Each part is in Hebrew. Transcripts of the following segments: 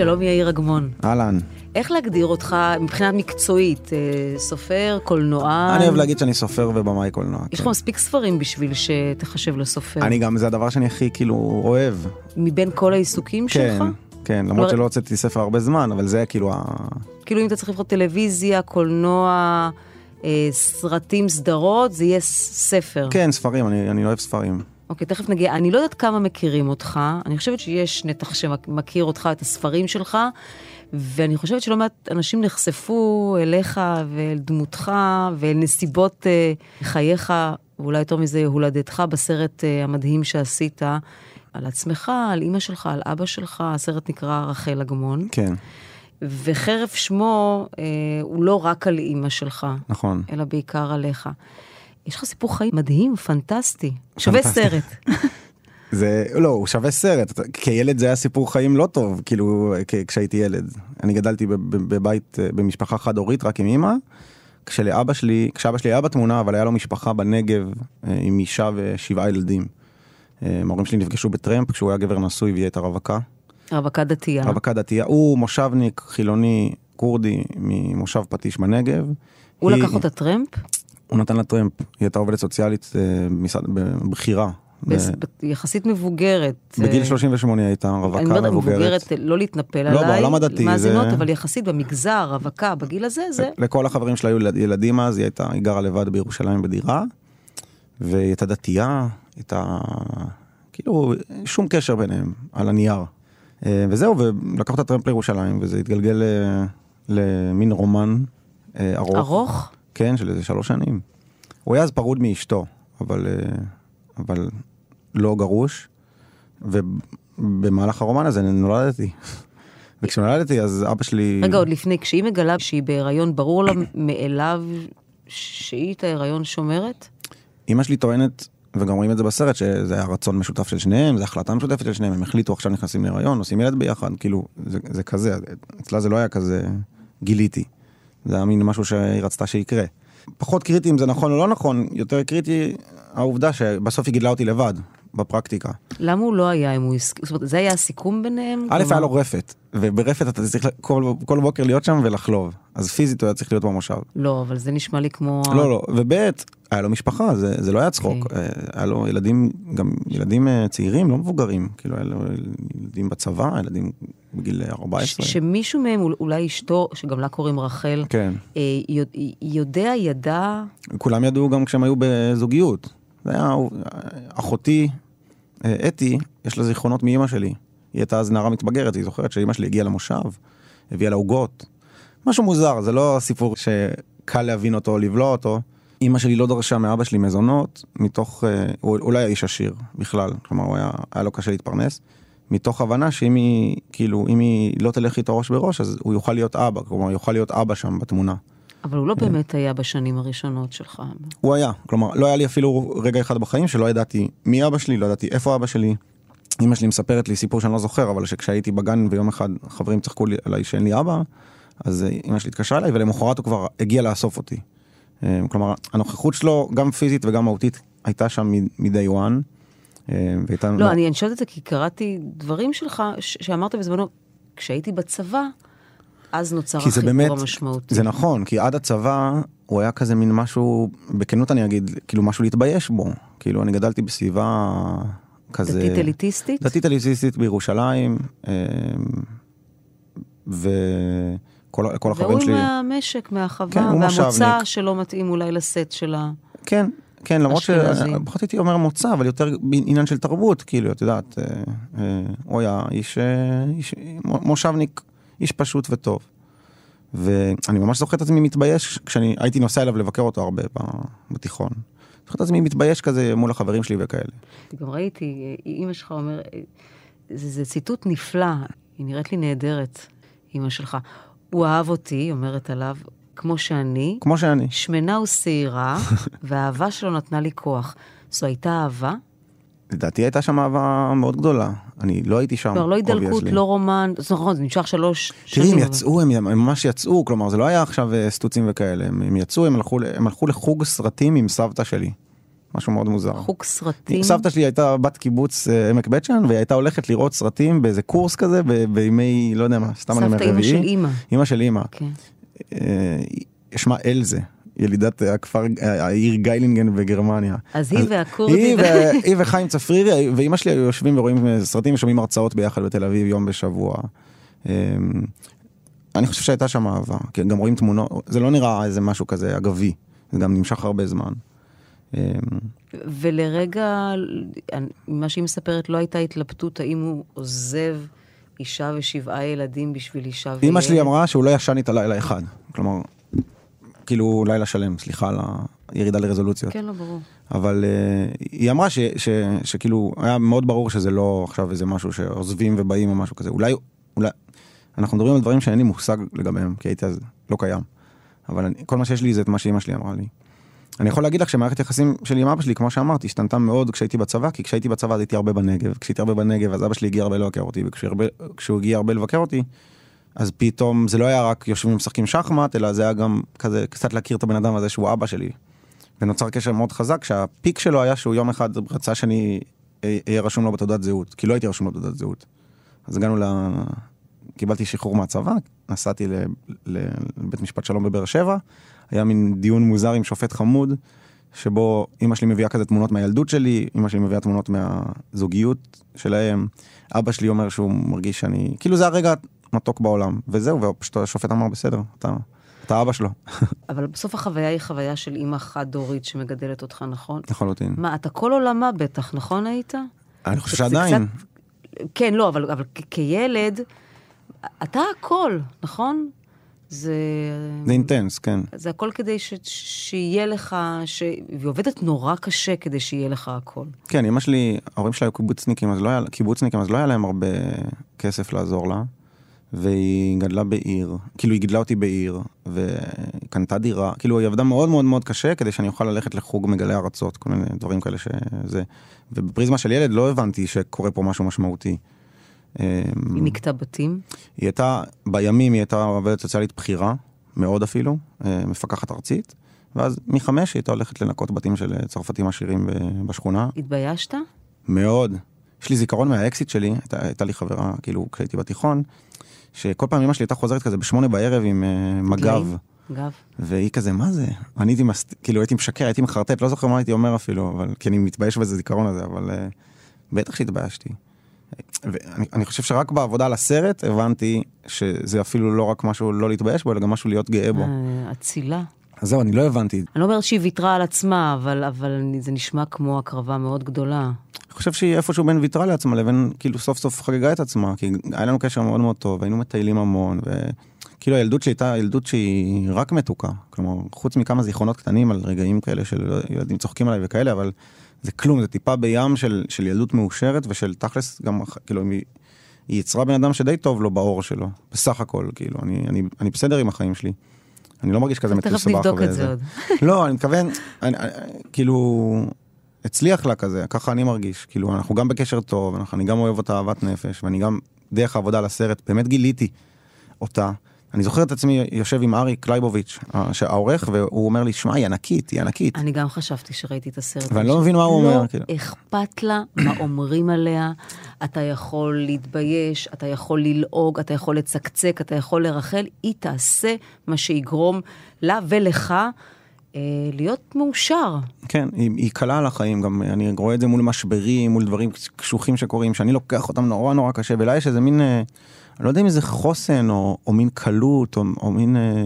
שלום יאיר אגמון. אהלן. איך להגדיר אותך מבחינה מקצועית? אה, סופר, קולנוען? אני אוהב להגיד שאני סופר ובמאי קולנוע. יש לך כן. מספיק ספרים בשביל שתחשב לסופר. אני גם, זה הדבר שאני הכי כאילו אוהב. מבין כל העיסוקים כן, שלך? כן, למרות כלומר- שלא הוצאתי ספר הרבה זמן, אבל זה כאילו ה... כאילו אם אתה צריך לבחור טלוויזיה, קולנוע, אה, סרטים, סדרות, זה יהיה ספר. כן, ספרים, אני אני אוהב ספרים. אוקיי, תכף נגיע. אני לא יודעת כמה מכירים אותך, אני חושבת שיש נתח שמכיר אותך, את הספרים שלך, ואני חושבת שלא מעט אנשים נחשפו אליך ואל דמותך ואל נסיבות אה, חייך, ואולי יותר מזה הולדתך, בסרט אה, המדהים שעשית על עצמך, על אימא שלך, על אבא שלך, הסרט נקרא רחל אגמון, כן, וחרף שמו אה, הוא לא רק על אימא שלך, נכון. אלא בעיקר עליך. יש לך סיפור חיים מדהים, פנטסטי. שווה. סרט. זה, לא, הוא שווה סרט. כילד זה היה סיפור חיים לא טוב, כאילו, כשהייתי ילד. אני גדלתי בב- בב- בבית, אה, במשפחה חד הורית, רק עם אמא. כשלאבא שלי, כשאבא שלי היה בתמונה, אבל היה לו משפחה בנגב אה, עם אישה ושבעה ילדים. אה, ההורים שלי נפגשו בטרמפ כשהוא היה גבר נשוי והיא הייתה רווקה. רווקה דתייה. רווקה דתייה, הוא מושבניק חילוני כורדי ממושב פטיש בנגב. הוא היא- לקח אותה טרמפ? הוא נתן לה טרמפ, היא הייתה עובדת סוציאלית אה, במשרד- בבחירה. בס- ב- ב- יחסית מבוגרת. בגיל אה, 38 היא הייתה אני רווקה מבוגרת. מבוגרת, לא להתנפל לא, עליי, בעולם הדתי, מאזינות, אבל יחסית במגזר, רווקה, בגיל הזה, זה... לכל החברים שלה היו ילד- ילדים אז, היא הייתה, היא גרה לבד בירושלים בדירה, והיא הייתה דתייה, הייתה, כאילו, שום קשר ביניהם, על הנייר. אה, וזהו, ולקח אותה טרמפ לירושלים, וזה התגלגל למין רומן אה, ארוך. ארוך? כן, של איזה שלוש שנים. הוא היה אז פרוד מאשתו, אבל, אה, אבל לא גרוש, ובמהלך הרומן הזה נולדתי. וכשנולדתי אז אבא שלי... רגע, עוד לפני, כשהיא מגלה שהיא בהיריון, ברור לה מאליו שהיא את ההיריון שומרת? אמא שלי טוענת, וגם רואים את זה בסרט, שזה היה רצון משותף של שניהם, זו החלטה משותפת של שניהם, הם החליטו עכשיו נכנסים להיריון, עושים ילד ביחד, כאילו, זה, זה כזה, אצלה זה לא היה כזה, גיליתי. זה היה מין משהו שהיא רצתה שיקרה. פחות קריטי אם זה נכון או לא נכון, יותר קריטי העובדה שבסוף היא גידלה אותי לבד, בפרקטיקה. למה הוא לא היה אם הוא הסכים? זאת אומרת, זה היה הסיכום ביניהם? א', היה לו רפת, וברפת אתה צריך כל, כל בוקר להיות שם ולחלוב. אז פיזית הוא היה צריך להיות במושב. לא, אבל זה נשמע לי כמו... לא, לא, וב' היה לו משפחה, זה, זה לא היה צחוק. אוקיי. אה, היה לו ילדים, גם ילדים אה, צעירים, לא מבוגרים. כאילו, היה לו ילדים בצבא, ילדים בגיל 14. ש- שמישהו מהם, אול- אולי אשתו, שגם לה קוראים רחל, כן. אה, יודע- יודע, ידע, כולם ידעו גם כשהם היו בזוגיות. זה היה, אחותי, אה, אתי, יש לה זיכרונות מאימא שלי. היא הייתה אז נערה מתבגרת, היא זוכרת שאימא שלי הגיעה למושב, הביאה לה עוגות. משהו מוזר, זה לא סיפור שקל להבין אותו או לבלוע אותו. אימא שלי לא דרשה מאבא שלי מזונות, מתוך, אה, הוא אולי היה איש עשיר בכלל, כלומר הוא היה, היה לו קשה להתפרנס, מתוך הבנה שאם היא, כאילו, אם היא לא תלך איתו ראש בראש, אז הוא יוכל להיות אבא, כלומר יוכל להיות אבא שם בתמונה. אבל הוא לא באמת היה בשנים הראשונות שלך. הוא היה, כלומר, לא היה לי אפילו רגע אחד בחיים שלא ידעתי מי אבא שלי, לא ידעתי איפה אבא שלי. אמא שלי מספרת לי סיפור שאני לא זוכר, אבל שכשהייתי בגן ויום אחד חברים צחקו לי עליי שאין לי אבא, אז אה, אמא שלי התקשרה אליי ולמחרת הוא כבר הגיע לאסוף אותי. אה, כלומר, הנוכחות שלו, גם פיזית וגם מהותית, הייתה שם מ-day one. אה, והייתה... לא, אני שואלת את זה כי קראתי דברים שלך, שאמרת בזמנו, כשהייתי בצבא, אז נוצר החיבור באמת, המשמעותי. זה נכון, כי עד הצבא הוא היה כזה מין משהו, בכנות אני אגיד, כאילו משהו להתבייש בו. כאילו אני גדלתי בסביבה כזה... דתית אליטיסטית? דתית אליטיסטית בירושלים, אה, וכל כל החברים והוא שלי... מהמשק, מהחווה, כן, והמוצא. שלא מתאים אולי לסט של ה... כן, כן, למרות. שפחות הייתי אומר מוצא, אבל יותר עניין של תרבות, כאילו, את יודעת, אה, אה, הוא היה איש, אה, איש מושבניק, איש פשוט וטוב. ואני ממש זוכר את עצמי מתבייש כשאני הייתי נוסע אליו לבקר אותו הרבה בתיכון. זוכר את עצמי מתבייש כזה מול החברים שלי וכאלה. גם ראיתי, אימא שלך אומר, זה, זה ציטוט נפלא, היא נראית לי נהדרת, אימא שלך. הוא אהב אותי, אומרת עליו, כמו שאני, כמו שאני. שמנה ושעירה, והאהבה שלו נתנה לי כוח. זו הייתה אהבה? לדעתי הייתה שם אהבה מאוד גדולה. אני לא הייתי שם, כבר לא הידלקות. לא רומן, זה נכון, זה נמשך שלוש תראי, שנים. הם אבל- יצאו, הם הם ממש יצאו, כלומר זה לא היה עכשיו אה, סטוצים וכאלה, הם, הם יצאו, הם הלכו, הם הלכו לחוג סרטים עם סבתא שלי. משהו מאוד מוזר. חוג סרטים. סבתא שלי הייתה בת קיבוץ אה, עמק בית שאן, והיא הייתה הולכת לראות סרטים באיזה קורס כזה, בימי, לא יודע מה, סתם אני אומר סבתא אימא רביעי. של אימא. אימא של אימא. כן. אה, שמה אלזה, ילידת הכפר, אה, העיר גיילינגן בגרמניה. אז היא והכורדים. היא, ו- היא וחיים צפרירי ואימא שלי היו יושבים ורואים אה, סרטים ושומעים הרצאות ביחד בתל אביב יום בשבוע. אני חושב שהייתה שם אהבה, כי גם רואים תמונות, זה לא נראה איזה משהו כזה אגבי, זה גם נמשך הרבה זמן. ולרגע, מה שהיא מספרת, לא הייתה התלבטות האם הוא עוזב אישה ושבעה ילדים בשביל אישה וילד. אימא שלי אמרה שהוא לא ישן איתה לילה אחד, כלומר, כאילו לילה שלם, סליחה על הירידה לרזולוציות. כן, לא ברור. אבל uh, היא אמרה ש, ש, שכאילו היה מאוד ברור שזה לא עכשיו איזה משהו שעוזבים ובאים או משהו כזה. אולי, אולי, אנחנו מדברים על דברים שאין לי מושג לגביהם, כי הייתי אז לא קיים. אבל אני, כל מה שיש לי זה את מה שאימא שלי אמרה לי. אני יכול להגיד לך שמערכת יחסים שלי עם אבא שלי, כמו שאמרתי, השתנתה מאוד כשהייתי בצבא, כי כשהייתי בצבא הייתי הרבה בנגב. כשהייתי הרבה בנגב אז אבא שלי הגיע הרבה לבקר אותי, וכשהוא הגיע הרבה לבקר אותי, אז פתאום זה לא היה רק יושבים ומשחקים שחמט, אלא זה היה גם כזה קצת להכיר את הבן אדם הזה שהוא אבא שלי. ונוצר קשר מאוד חזק, שהפיק שלו היה שהוא יום אחד רצה שאני אהיה רשום לו בתעודת זהות, כי לא הייתי רשום לו בתעודת זהות. אז הגענו ל... קיבלתי שחרור מהצבא, נסעתי. לבית משפט שלום בבאר שבע, היה מין דיון מוזר עם שופט חמוד, שבו אימא שלי מביאה כזה תמונות מהילדות שלי, אימא שלי מביאה תמונות מהזוגיות שלהם, אבא שלי אומר שהוא מרגיש שאני, כאילו זה הרגע מתוק בעולם, וזהו, ופשוט השופט אמר בסדר, אתה, אתה אבא שלו. אבל בסוף החוויה היא חוויה של אימא חד-הורית שמגדלת אותך, נכון? לחלוטין. מה, אתה כל עולמה בטח, נכון היית? אני חושב שעדיין. קצת- כן, לא, אבל, אבל כילד, אתה הכל, נכון? זה... זה אינטנס, כן. זה הכל כדי ש... שיהיה לך, ש... והיא עובדת נורא קשה כדי שיהיה לך הכל. כן, אמא שלי, ההורים שלה היו קיבוצניקים, אז לא היה, קיבוצניקים, אז לא היה להם הרבה כסף לעזור לה. והיא גדלה בעיר, כאילו היא גידלה אותי בעיר, וקנתה דירה, כאילו היא עבדה מאוד מאוד מאוד קשה כדי שאני אוכל ללכת לחוג מגלי ארצות, כל מיני דברים כאלה שזה. ובפריזמה של ילד לא הבנתי שקורה פה משהו משמעותי. אמ, היא נקטע בתים. היא הייתה, בימים היא הייתה עובדת סוציאלית בכירה, מאוד אפילו, אה, מפקחת ארצית, ואז מחמש היא הייתה הולכת לנקות בתים של אה, צרפתים עשירים ב- בשכונה. התביישת? מאוד. יש לי זיכרון מהאקסיט שלי, הייתה, הייתה לי חברה, כאילו, כשהייתי בתיכון, שכל פעם אמא שלי הייתה חוזרת כזה בשמונה בערב עם uh, מג"ב? גב. והיא כזה, מה זה? אני הייתי, מס... כאילו, הייתי משקר, הייתי מחרטט, לא זוכר מה הייתי אומר אפילו, אבל, כי אני מתבייש בזה זיכרון הזה, אבל uh, בטח שהתביישתי. ואני אני חושב שרק בעבודה על הסרט הבנתי שזה אפילו לא רק משהו לא להתבייש בו, אלא גם משהו להיות גאה בו. אה, אצילה. אז זהו, אני לא הבנתי. אני לא אומרת שהיא ויתרה על עצמה, אבל, אבל זה נשמע כמו הקרבה מאוד גדולה. אני חושב שהיא איפשהו בין ויתרה לעצמה לבין כאילו סוף סוף חגגה את עצמה, כי היה לנו קשר מאוד מאוד טוב, היינו מטיילים המון, וכאילו הילדות שלי הייתה ילדות שהיא רק מתוקה. כלומר, חוץ מכמה זיכרונות קטנים על רגעים כאלה של ילדים צוחקים עליי וכאלה, אבל זה כלום, זה טיפה בים של, של ילדות מאושרת ושל תכלס גם, כאילו, היא, היא יצרה בן אדם שדי טוב לו בעור שלו, בסך הכל, כאילו, אני, אני, אני בסדר עם החיים שלי. אני לא מרגיש כזה תכף מסובך. נבדוק את. זה עוד. לא, אני מתכוון, אני, אני, כאילו, הצליח לה כזה, ככה אני מרגיש. כאילו, אנחנו גם בקשר טוב, אנחנו, אני גם אוהב אותה אהבת נפש, ואני גם, דרך העבודה על הסרט, באמת גיליתי אותה. אני זוכר את עצמי יושב עם ארי קלייבוביץ', העורך, והוא אומר לי, שמע, היא ענקית, היא ענקית. אני גם חשבתי שראיתי את הסרט. ואני לא מבין מה הוא אומר, לא. אכפת לה מה אומרים עליה, אתה יכול להתבייש, אתה יכול ללעוג, אתה יכול לצקצק, אתה יכול לרחל, היא תעשה מה שיגרום לה ולך להיות מאושר. כן, היא, היא קלה על החיים, גם אני רואה את זה מול משברים, מול דברים קשוחים שקורים, שאני לוקח אותם נורא נורא קשה, ולה יש איזה מין, אה, אני לא יודע אם זה חוסן, או, או מין קלות, או, או מין, אה,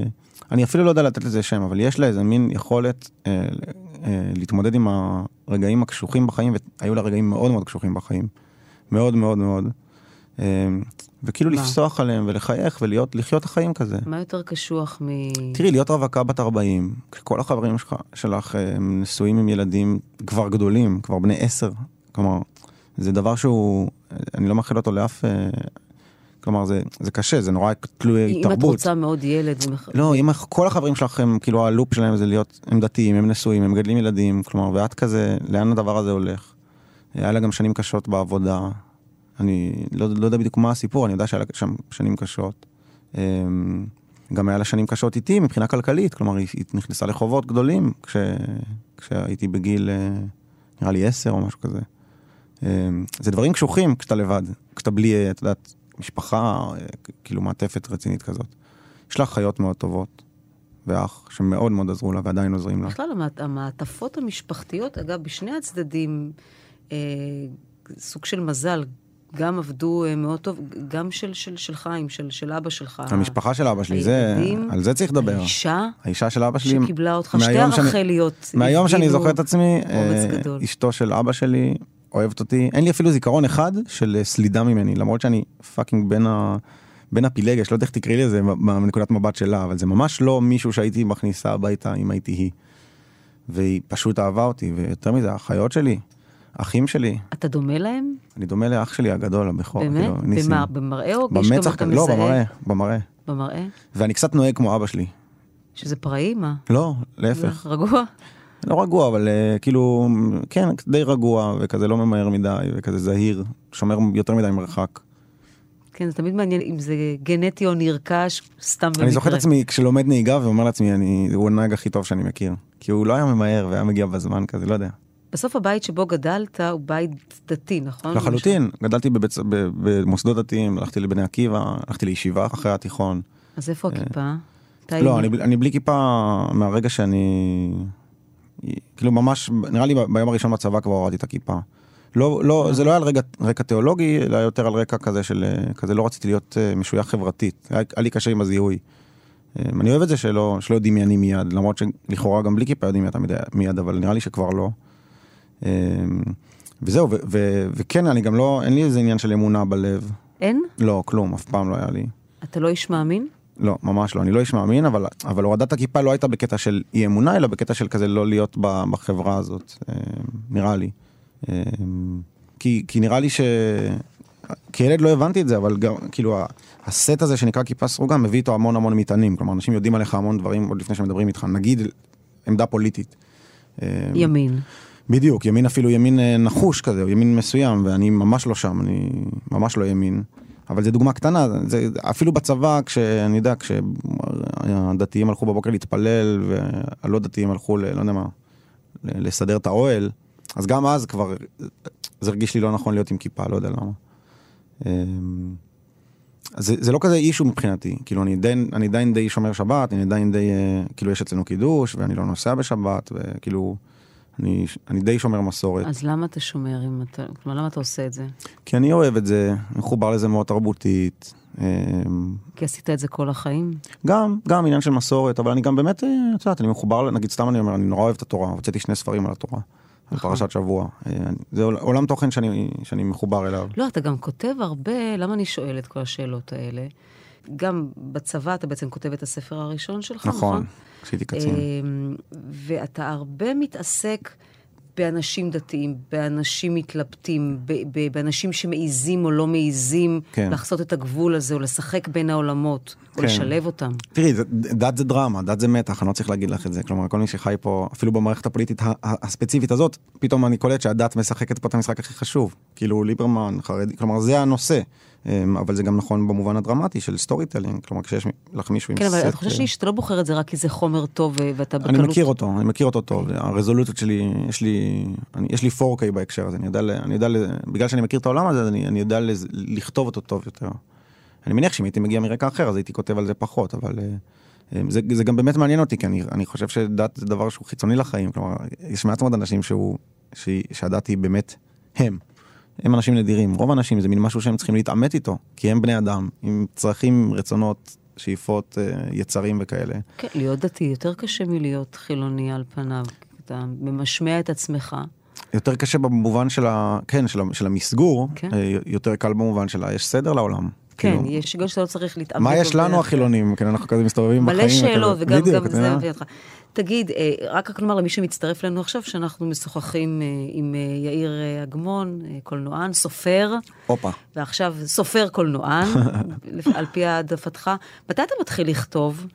אני אפילו לא יודע לתת לזה שם, אבל יש לה איזה מין יכולת אה, אה, להתמודד עם הרגעים הקשוחים בחיים, והיו לה רגעים מאוד מאוד קשוחים בחיים, מאוד מאוד מאוד. אה, וכאילו מה? לפסוח עליהם ולחייך ולהיות, לחיות את החיים כזה. מה יותר קשוח מ... תראי, להיות רווקה בת 40, כשכל החברים שלך, שלך הם נשואים עם ילדים כבר גדולים, כבר בני 10, כלומר, זה דבר שהוא, אני לא מאחל אותו לאף, אה, כלומר, זה, זה קשה, זה נורא תלוי אם את תרבות. רוצה מאוד ילד, לא, אם כל החברים שלך הם, כאילו, הלופ שלהם זה להיות, הם דתיים, הם נשואים, הם מגדלים ילדים, כלומר, ואת כזה, לאן הדבר הזה הולך? היה לה גם שנים קשות בעבודה. אני לא, לא יודע בדיוק מה הסיפור, אני יודע שהיה לה שם שנים קשות. אמ, גם היה לה שנים קשות איתי מבחינה כלכלית, כלומר, היא, נכנסה לחובות גדולים כש, כשהייתי בגיל, אה, נראה לי עשר או משהו כזה. אמ, זה דברים קשוחים כשאתה לבד, כשאתה בלי, אה, את יודעת, משפחה, אה, כאילו מעטפת רצינית כזאת. יש לה אחיות מאוד טובות, ואח שמאוד מאוד עזרו לה ועדיין עוזרים לה. בכלל, המעט- המעטפות המשפחתיות, אגב, בשני הצדדים, אה, סוג של מזל, גם עבדו אה, מאוד טוב, גם של, של, של חיים, של, של אבא שלך. המשפחה של אבא שלי, זה, על זה צריך לדבר. האישה האישה של אבא שלי, שקיבלה אותך, שתי הרחליות. מהיום שאני זוכר את עצמי, אה. אשתו של אבא שלי אוהבת אותי, אין לי אפילו זיכרון אחד של אה, סלידה ממני, למרות שאני פאקינג בין ה... בין הפילגש, לא יודע איך תקראי לזה מנקודת מבט שלה, אבל זה ממש לא מישהו שהייתי מכניסה הביתה אם הייתי היא. והיא פשוט אהבה אותי, ויותר מזה, האחיות שלי, אחים שלי, אתה דומה להם? אני דומה לאח שלי הגדול, הבכור, באמת? כאילו, ניסים. במה, במראה או גם במצח, אתה לא, מזהה? במראה, במראה. במראה? ואני קצת נוהג כמו אבא שלי. שזה פראי, מה? לא, להפך. רגוע? לא רגוע, אבל uh, כאילו, כן, די רגוע, וכזה לא ממהר מדי, וכזה זהיר, שומר יותר מדי מרחק. כן, זה תמיד מעניין אם זה גנטי או נרכש, סתם במקרה. אני זוכר את עצמי כשלומד נהיגה ואומר לעצמי, אני, הוא הנהג הכי טוב שאני מכיר. כי הוא לא היה ממהר והיה מגיע בזמן כזה, לא יודע. בסוף הבית שבו גדלת הוא בית דתי, נכון? לחלוטין, גדלתי בבית, ב- במוסדות דתיים, הלכתי לבני עקיבא, הלכתי לישיבה אחרי התיכון. אז איפה הכיפה? אתה לא, אני, אני בלי כיפה מהרגע שאני... כאילו ממש, נראה לי ביום הראשון בצבא כבר הורדתי את הכיפה. לא, לא, זה לא היה על רקע, רקע תיאולוגי, אלא יותר על רקע כזה של, אה, כזה לא רציתי להיות אה, משוייך חברתית. היה, היה לי קשה עם הזיהוי. אה, אני אוהב את זה שלא, שלא יודעים מי אני מיד, למרות שלכאורה גם בלי כיפה יודעים מי אתה מיד, אבל נראה לי שכבר לא. אה, וזהו, ו, ו, וכן, אני גם לא, אין לי איזה עניין של אמונה בלב. אין? לא, כלום, אף פעם לא היה לי. אתה לא איש מאמין? לא, ממש לא, אני לא איש מאמין, אבל, אבל הורדת הכיפה לא הייתה בקטע של אי אמונה, אלא בקטע של כזה לא להיות בחברה הזאת, אה, נראה לי. אה, כי, כי נראה לי ש... כילד לא הבנתי את זה, אבל גם, כאילו, הסט הזה שנקרא כיפה סרוגה מביא איתו המון המון מטענים. כלומר, אנשים יודעים עליך המון דברים עוד לפני שמדברים איתך. נגיד, עמדה פוליטית. ימין. בדיוק, ימין אפילו ימין אה, נחוש כזה, או ימין מסוים, ואני ממש לא שם, אני ממש לא ימין. אבל זו דוגמה קטנה, זה, אפילו בצבא, כשאני יודע, כשהדתיים הלכו בבוקר להתפלל, והלא דתיים הלכו, ל, לא יודע מה, לסדר את האוהל, אז גם אז כבר, זה הרגיש לי לא נכון להיות עם כיפה, לא יודע למה. אמ, זה, זה לא כזה אישו מבחינתי, כאילו אני עדיין, אני עדיין די שומר שבת, אני עדיין די, אה, כאילו יש אצלנו קידוש, ואני לא נוסע בשבת, וכאילו, אני, אני די שומר מסורת. אז למה אתה שומר אם אתה... כלומר, למה אתה עושה את זה? כי אני אוהב את זה, מחובר לזה מאוד תרבותית. אמ, כי עשית את זה כל החיים? גם, גם עניין של מסורת, אבל אני גם באמת, אה, את יודעת, אני מחובר, נגיד סתם אני אומר, אני נורא אוהב את התורה, הוצאתי שני ספרים על התורה, על נכון. פרשת שבוע. אה, זה עול- עולם תוכן שאני, שאני מחובר אליו. לא, אתה גם כותב הרבה, למה אני שואל את כל השאלות האלה? גם בצבא אתה בעצם כותב את הספר הראשון שלך, נכון? נכון, כשהייתי קצין. אמ, ואתה הרבה מתעסק באנשים דתיים, באנשים מתלבטים, באנשים שמעיזים או לא מעיזים כן. לחצות את הגבול הזה, או לשחק בין העולמות, או כן. לשלב אותם. תראי, דת זה דרמה, דת זה מתח, אני לא צריך להגיד לך את זה. כלומר, כל מי שחי פה, אפילו במערכת הפוליטית הספציפית הזאת, פתאום אני קולט שהדת משחקת פה את המשחק הכי חשוב. כאילו, ליברמן, חרדי, כלומר, זה הנושא. אמ, אבל זה גם נכון במובן הדרמטי של storytelling, כלומר, כשיש לך מישהו עם כן, אבל סט, אתה חושב לי שאתה לא בוחר את זה רק כי זה חומר טוב ואתה בקלות... אני מכיר אותו, אני מכיר אותו טוב, הרזולוציות שלי, יש לי, אני, יש לי 4K בהקשר הזה, אני יודע, אני יודע, בגלל שאני מכיר את העולם הזה, אני, אני יודע לכתוב אותו טוב יותר. אני מניח שאם הייתי מגיע מרקע אחר, אז הייתי כותב על זה פחות, אבל אה, אה, זה, זה גם באמת מעניין אותי, כי אני, אני חושב שדת זה דבר שהוא חיצוני לחיים, כלומר, יש מעט מאוד אנשים שהוא, ש, שהדת היא באמת הם. הם אנשים נדירים, רוב האנשים זה מין משהו שהם צריכים להתעמת איתו, כי הם בני אדם, עם צרכים, רצונות, שאיפות, אה, יצרים וכאלה. כן, להיות דתי יותר קשה מלהיות חילוני על פניו. אתה ממשמע את עצמך. יותר קשה במובן של, ה... כן, של, ה... של המסגור, כן. אה, יותר קל במובן של ה... יש סדר לעולם. כן, כאילו, יש היגיון שאתה לא צריך להתעמת. מה יש לנו. החילונים? כן, אנחנו כזה מסתובבים בחיים. מלא שאלות, וגם גם זה? מביא אותך. תגיד, אה, רק רק לומר למי שמצטרף אלינו עכשיו, שאנחנו משוחחים אה, עם אה, יאיר אגמון, קולנוען, סופר, הופה. ועכשיו סופר קולנוען, על פי העדפתך. מתי אתה מתחיל לכתוב?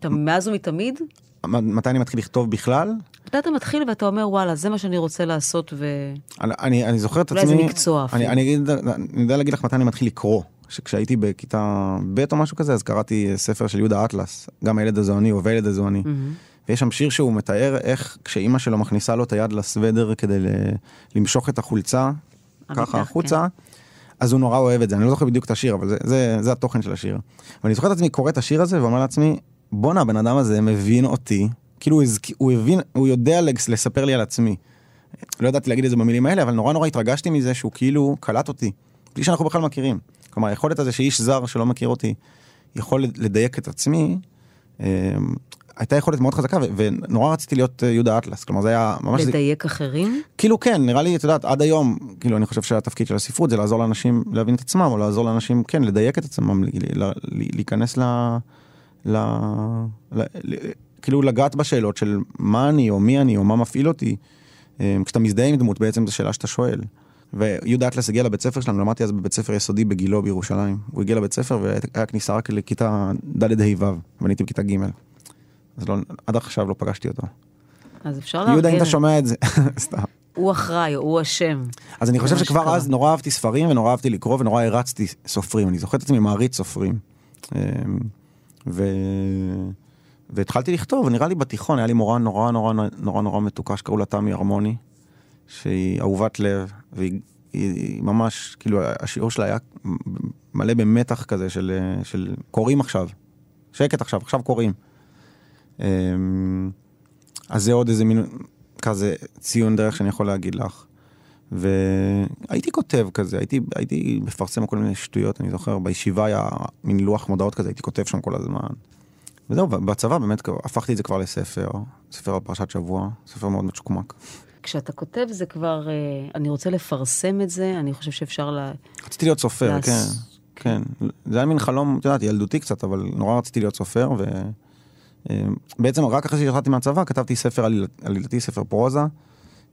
אתה מאז ומתמיד? מתי אני מתחיל לכתוב בכלל? מתי אתה מתחיל ואתה אומר, וואלה, זה מה שאני רוצה לעשות, ו... אני, אני, אני זוכר את אולי עצמי... זה מקצוע אפילו. אני, אני, אגיד, אני יודע להגיד לך מתי אני מתחיל לקרוא. שכשהייתי בכיתה ב' או משהו כזה, אז קראתי ספר של יהודה אטלס, גם הילד הזוהני או והילד הזוהני. ויש שם שיר שהוא מתאר איך כשאימא שלו מכניסה לו את היד לסוודר כדי למשוך את החולצה, ככה החוצה, אז הוא נורא אוהב את זה. אני לא זוכר בדיוק את השיר, אבל זה, זה, זה התוכן של השיר. ואני זוכר את עצמי קורא את השיר הזה ואומר לעצמי, בואנה, הבן אדם הזה מבין אותי, כאילו הוא, הזכ... הוא הבין, הוא יודע לס- לספר לי על עצמי. לא ידעתי להגיד את זה במילים האלה, אבל נורא נורא התרגשתי מזה שהוא כאילו קלט אותי, בלי שאנחנו בכלל מכירים. כלומר, היכולת הזה שאיש זר שלא מכיר אותי יכול לדייק את עצמי, אה, הייתה יכולת מאוד חזקה, ו- ונורא רציתי להיות אה, יהודה אטלס. כלומר, זה היה ממש... לדייק אחרים? כאילו כן, נראה לי, את יודעת, עד היום, כאילו אני חושב שהתפקיד של הספרות זה לעזור לאנשים להבין את עצמם, או לעזור לאנשים, כן, לדייק את עצמם, ל- ל- ל- להיכנס ל... ל... ל... ל... כאילו לגעת בשאלות של מה אני, או מי אני, או מה מפעיל אותי. אה, כשאתה מזדהה עם דמות, בעצם זו שאלה שאתה שואל. ויהודה אטלס הגיע לבית ספר שלנו, למדתי אז בבית ספר יסודי בגילו בירושלים. הוא הגיע לבית ספר והיה כניסה רק לכיתה ד' ה' ו', ואני הייתי בכיתה ג'. אז לא, עד עכשיו לא פגשתי אותו. אז אפשר לארגן. יהודה, אם אתה שומע את זה, סתם. הוא אחראי, הוא אשם. אז אני חושב שכבר שקרה. אז נורא אהבתי ספרים ונורא אהבתי לקרוא ונורא הרצתי סופרים. אני זוכר את עצמי מעריץ סופרים. אמ, ו... והתחלתי לכתוב, נראה לי בתיכון, היה לי מורה נורא נורא נורא נורא מתוקה שקראו לה תמי הרמוני, שהיא אהובת לב, והיא היא, היא ממש, כאילו השיעור שלה היה מלא במתח כזה של, של קוראים עכשיו, שקט עכשיו, עכשיו קוראים. אמ, אז זה עוד איזה מין כזה ציון דרך שאני יכול להגיד לך. והייתי כותב כזה, הייתי, הייתי מפרסם כל מיני שטויות, אני זוכר, בישיבה היה מין לוח מודעות כזה, הייתי כותב שם כל הזמן. וזהו, בצבא באמת הפכתי את זה כבר לספר, ספר על פרשת שבוע, ספר מאוד מצ'וקמק. כשאתה כותב זה כבר, אה, אני רוצה לפרסם את זה, אני חושב שאפשר ל... רציתי להיות סופר, לעש- כן, כן. זה היה מין חלום, את יודעת, ילדותי קצת, אבל נורא רציתי להיות סופר, ובעצם רק אחרי שיצאתי מהצבא כתבתי ספר עליל- עלילתי, ספר פרוזה,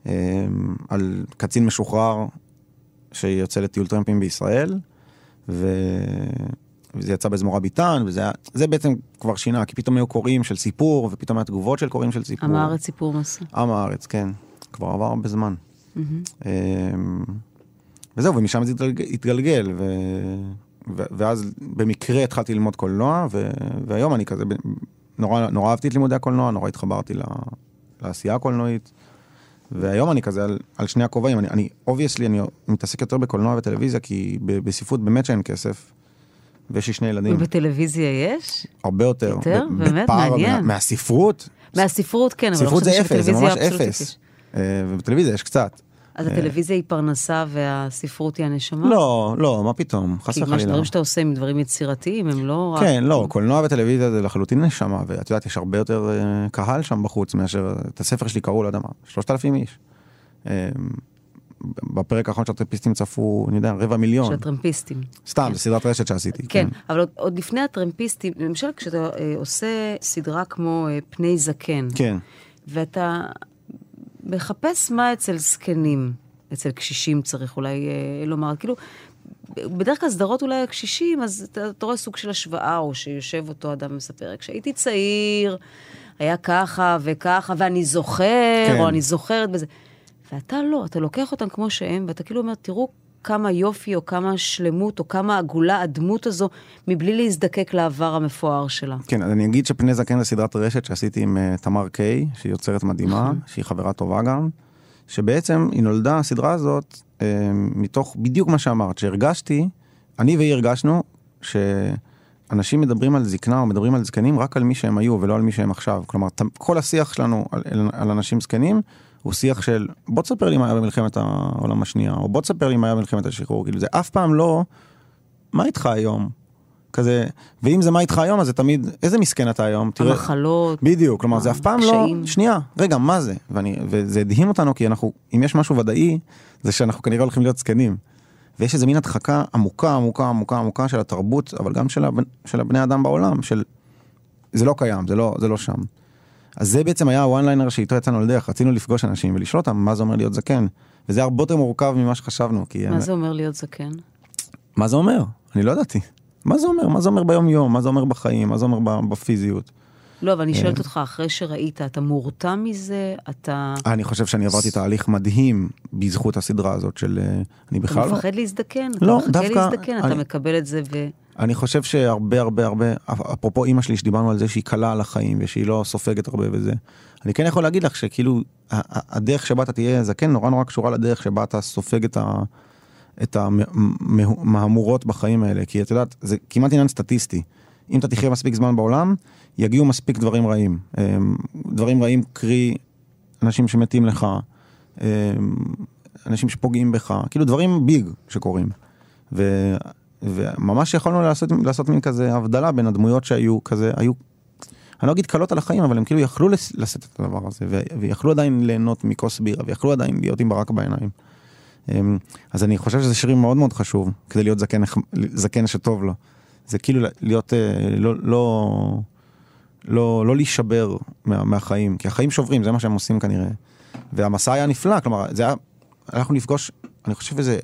אה, על קצין משוחרר שיוצא לטיול טרמפים בישראל, ו... וזה יצא באיזה מורה ביטן, וזה היה, זה בעצם כבר שינה, כי פתאום היו קוראים של סיפור, ופתאום היה תגובות של קוראים של סיפור. עם הארץ סיפור מסע. עם הארץ, כן. כבר עבר הרבה זמן. אמ, וזהו, ומשם זה התגלגל, ו... ו... ואז במקרה התחלתי ללמוד קולנוע, ו... והיום אני כזה, נורא, נורא אהבתי את לימודי הקולנוע, נורא התחברתי ל... לעשייה הקולנועית, והיום אני כזה על, על שני הכובעים, אני, אני, obviously, אני מתעסק יותר בקולנוע וטלוויזיה, כי ב- בספרות באמת שאין כסף, ויש לי שני ילדים, ובטלוויזיה יש? הרבה יותר, יותר? ב- באמת? מעניין. מה, מהספרות, מהספרות כן, אבל לא חשבתי שבטלוויזיה אפס. אה, ובטלוויזיה יש קצת. אז הטלוויזיה היא פרנסה והספרות היא הנשמה? לא, לא, מה פתאום, חס כי מה וחלילה. שדברים שאתה עושה הם דברים יצירתיים, הם לא רק... כן, לא, קולנוע וטלוויזיה זה לחלוטין נשמה, ואת יודעת, יש הרבה יותר אה, קהל שם בחוץ מאשר, את הספר שלי קראו, לא יודע מה, שלושת אלפים איש. אה, בפרק האחרון של הטרמפיסטים צפו, אני יודע, רבע מיליון. של הטרמפיסטים. סתם, זה סדרת רשת שעשיתי. כן, אבל עוד, עוד לפני הטרמפיסטים, למשל כשאתה אה, עושה סדרה כמו אה, פני זקן, כן. ואתה מחפש מה אצל זקנים, אצל קשישים צריך אולי אה, לומר, כאילו, בדרך כלל סדרות אולי הקשישים, אז אתה, אתה רואה סוג של השוואה, או שיושב אותו אדם ומספר, כשהייתי צעיר, היה ככה וככה, ואני זוכר, כן. או אני זוכרת בזה. ואתה לא, אתה לוקח אותם כמו שהם, ואתה כאילו אומר, תראו כמה יופי, או כמה שלמות, או כמה עגולה הדמות הזו, מבלי להזדקק לעבר המפואר שלה. כן, אז אני אגיד שפני זקן זה סדרת רשת שעשיתי עם אה, תמר קיי, שהיא יוצרת מדהימה, שהיא חברה טובה גם, שבעצם היא נולדה, הסדרה הזאת, אה, מתוך בדיוק מה שאמרת, שהרגשתי, אני והיא הרגשנו, שאנשים מדברים על זקנה או מדברים על זקנים רק על מי שהם היו ולא על מי שהם עכשיו. כלומר, כל השיח שלנו על, על אנשים זקנים, הוא שיח של בוא תספר לי מה היה במלחמת העולם השנייה, או בוא תספר לי מה היה במלחמת השחרור, כאילו זה אף פעם לא, מה איתך היום? כזה, ואם זה מה איתך היום, אז זה תמיד, איזה מסכן אתה היום, תראה. המחלות. בדיוק, כלומר זה אף פעם לא, הקשיים. שנייה, רגע, מה זה? ואני, וזה הדהים אותנו, כי אנחנו, אם יש משהו ודאי, זה שאנחנו כנראה הולכים להיות זקנים. ויש איזה מין הדחקה עמוקה, עמוקה, עמוקה, עמוקה של התרבות, אבל גם של, הבנ, של הבני אדם בעולם, של... זה לא קיים, זה לא, זה לא שם. אז זה בעצם היה הוואן ליינר שאיתו יצאנו לדרך, רצינו לפגוש אנשים ולשאול אותם מה זה אומר להיות זקן. וזה הרבה יותר מורכב ממה שחשבנו, כי... מה זה אומר להיות זקן? מה זה אומר? אני לא ידעתי. מה זה אומר? מה זה אומר ביום יום? מה זה אומר בחיים? מה זה אומר בפיזיות? לא, אבל אני שואלת אותך, אחרי שראית, אתה מורתע מזה? אתה... אני חושב שאני עברתי תהליך מדהים בזכות הסדרה הזאת של... אה, אני בכלל... אתה מפחד להזדקן? לא, אתה דווקא... מחכה להזדקן, אתה מקבל את זה ו... אני חושב שהרבה הרבה הרבה, אפרופו אימא שלי שדיברנו על זה שהיא קלה על החיים ושהיא לא סופגת הרבה וזה, אני כן יכול להגיד לך שכאילו הדרך שבה אתה תהיה זקן נורא נורא קשורה לדרך שבה אתה סופג את, ה, את המהמורות בחיים האלה, כי את יודעת, זה כמעט עניין סטטיסטי. אם אתה תחיה מספיק זמן בעולם, יגיעו מספיק דברים רעים. אמ, דברים רעים, קרי, אנשים שמתים לך, אמ, אנשים שפוגעים בך, כאילו דברים ביג שקורים. ו, וממש יכולנו לעשות, לעשות מין כזה הבדלה בין הדמויות שהיו כזה, היו, אני לא אגיד קלות על החיים, אבל הם כאילו יכלו לשאת את הדבר הזה, ו, ויכלו עדיין ליהנות מכוס בירה, ויכלו עדיין להיות עם ברק בעיניים. אמ, אז אני חושב שזה שיר מאוד מאוד חשוב, כדי להיות זקן, זקן שטוב לו. זה כאילו להיות, אה, לא, לא, לא, לא להישבר מה, מהחיים, כי החיים שוברים, זה מה שהם עושים כנראה. והמסע היה נפלא, כלומר, זה היה, אנחנו נפגוש, אני חושב איזה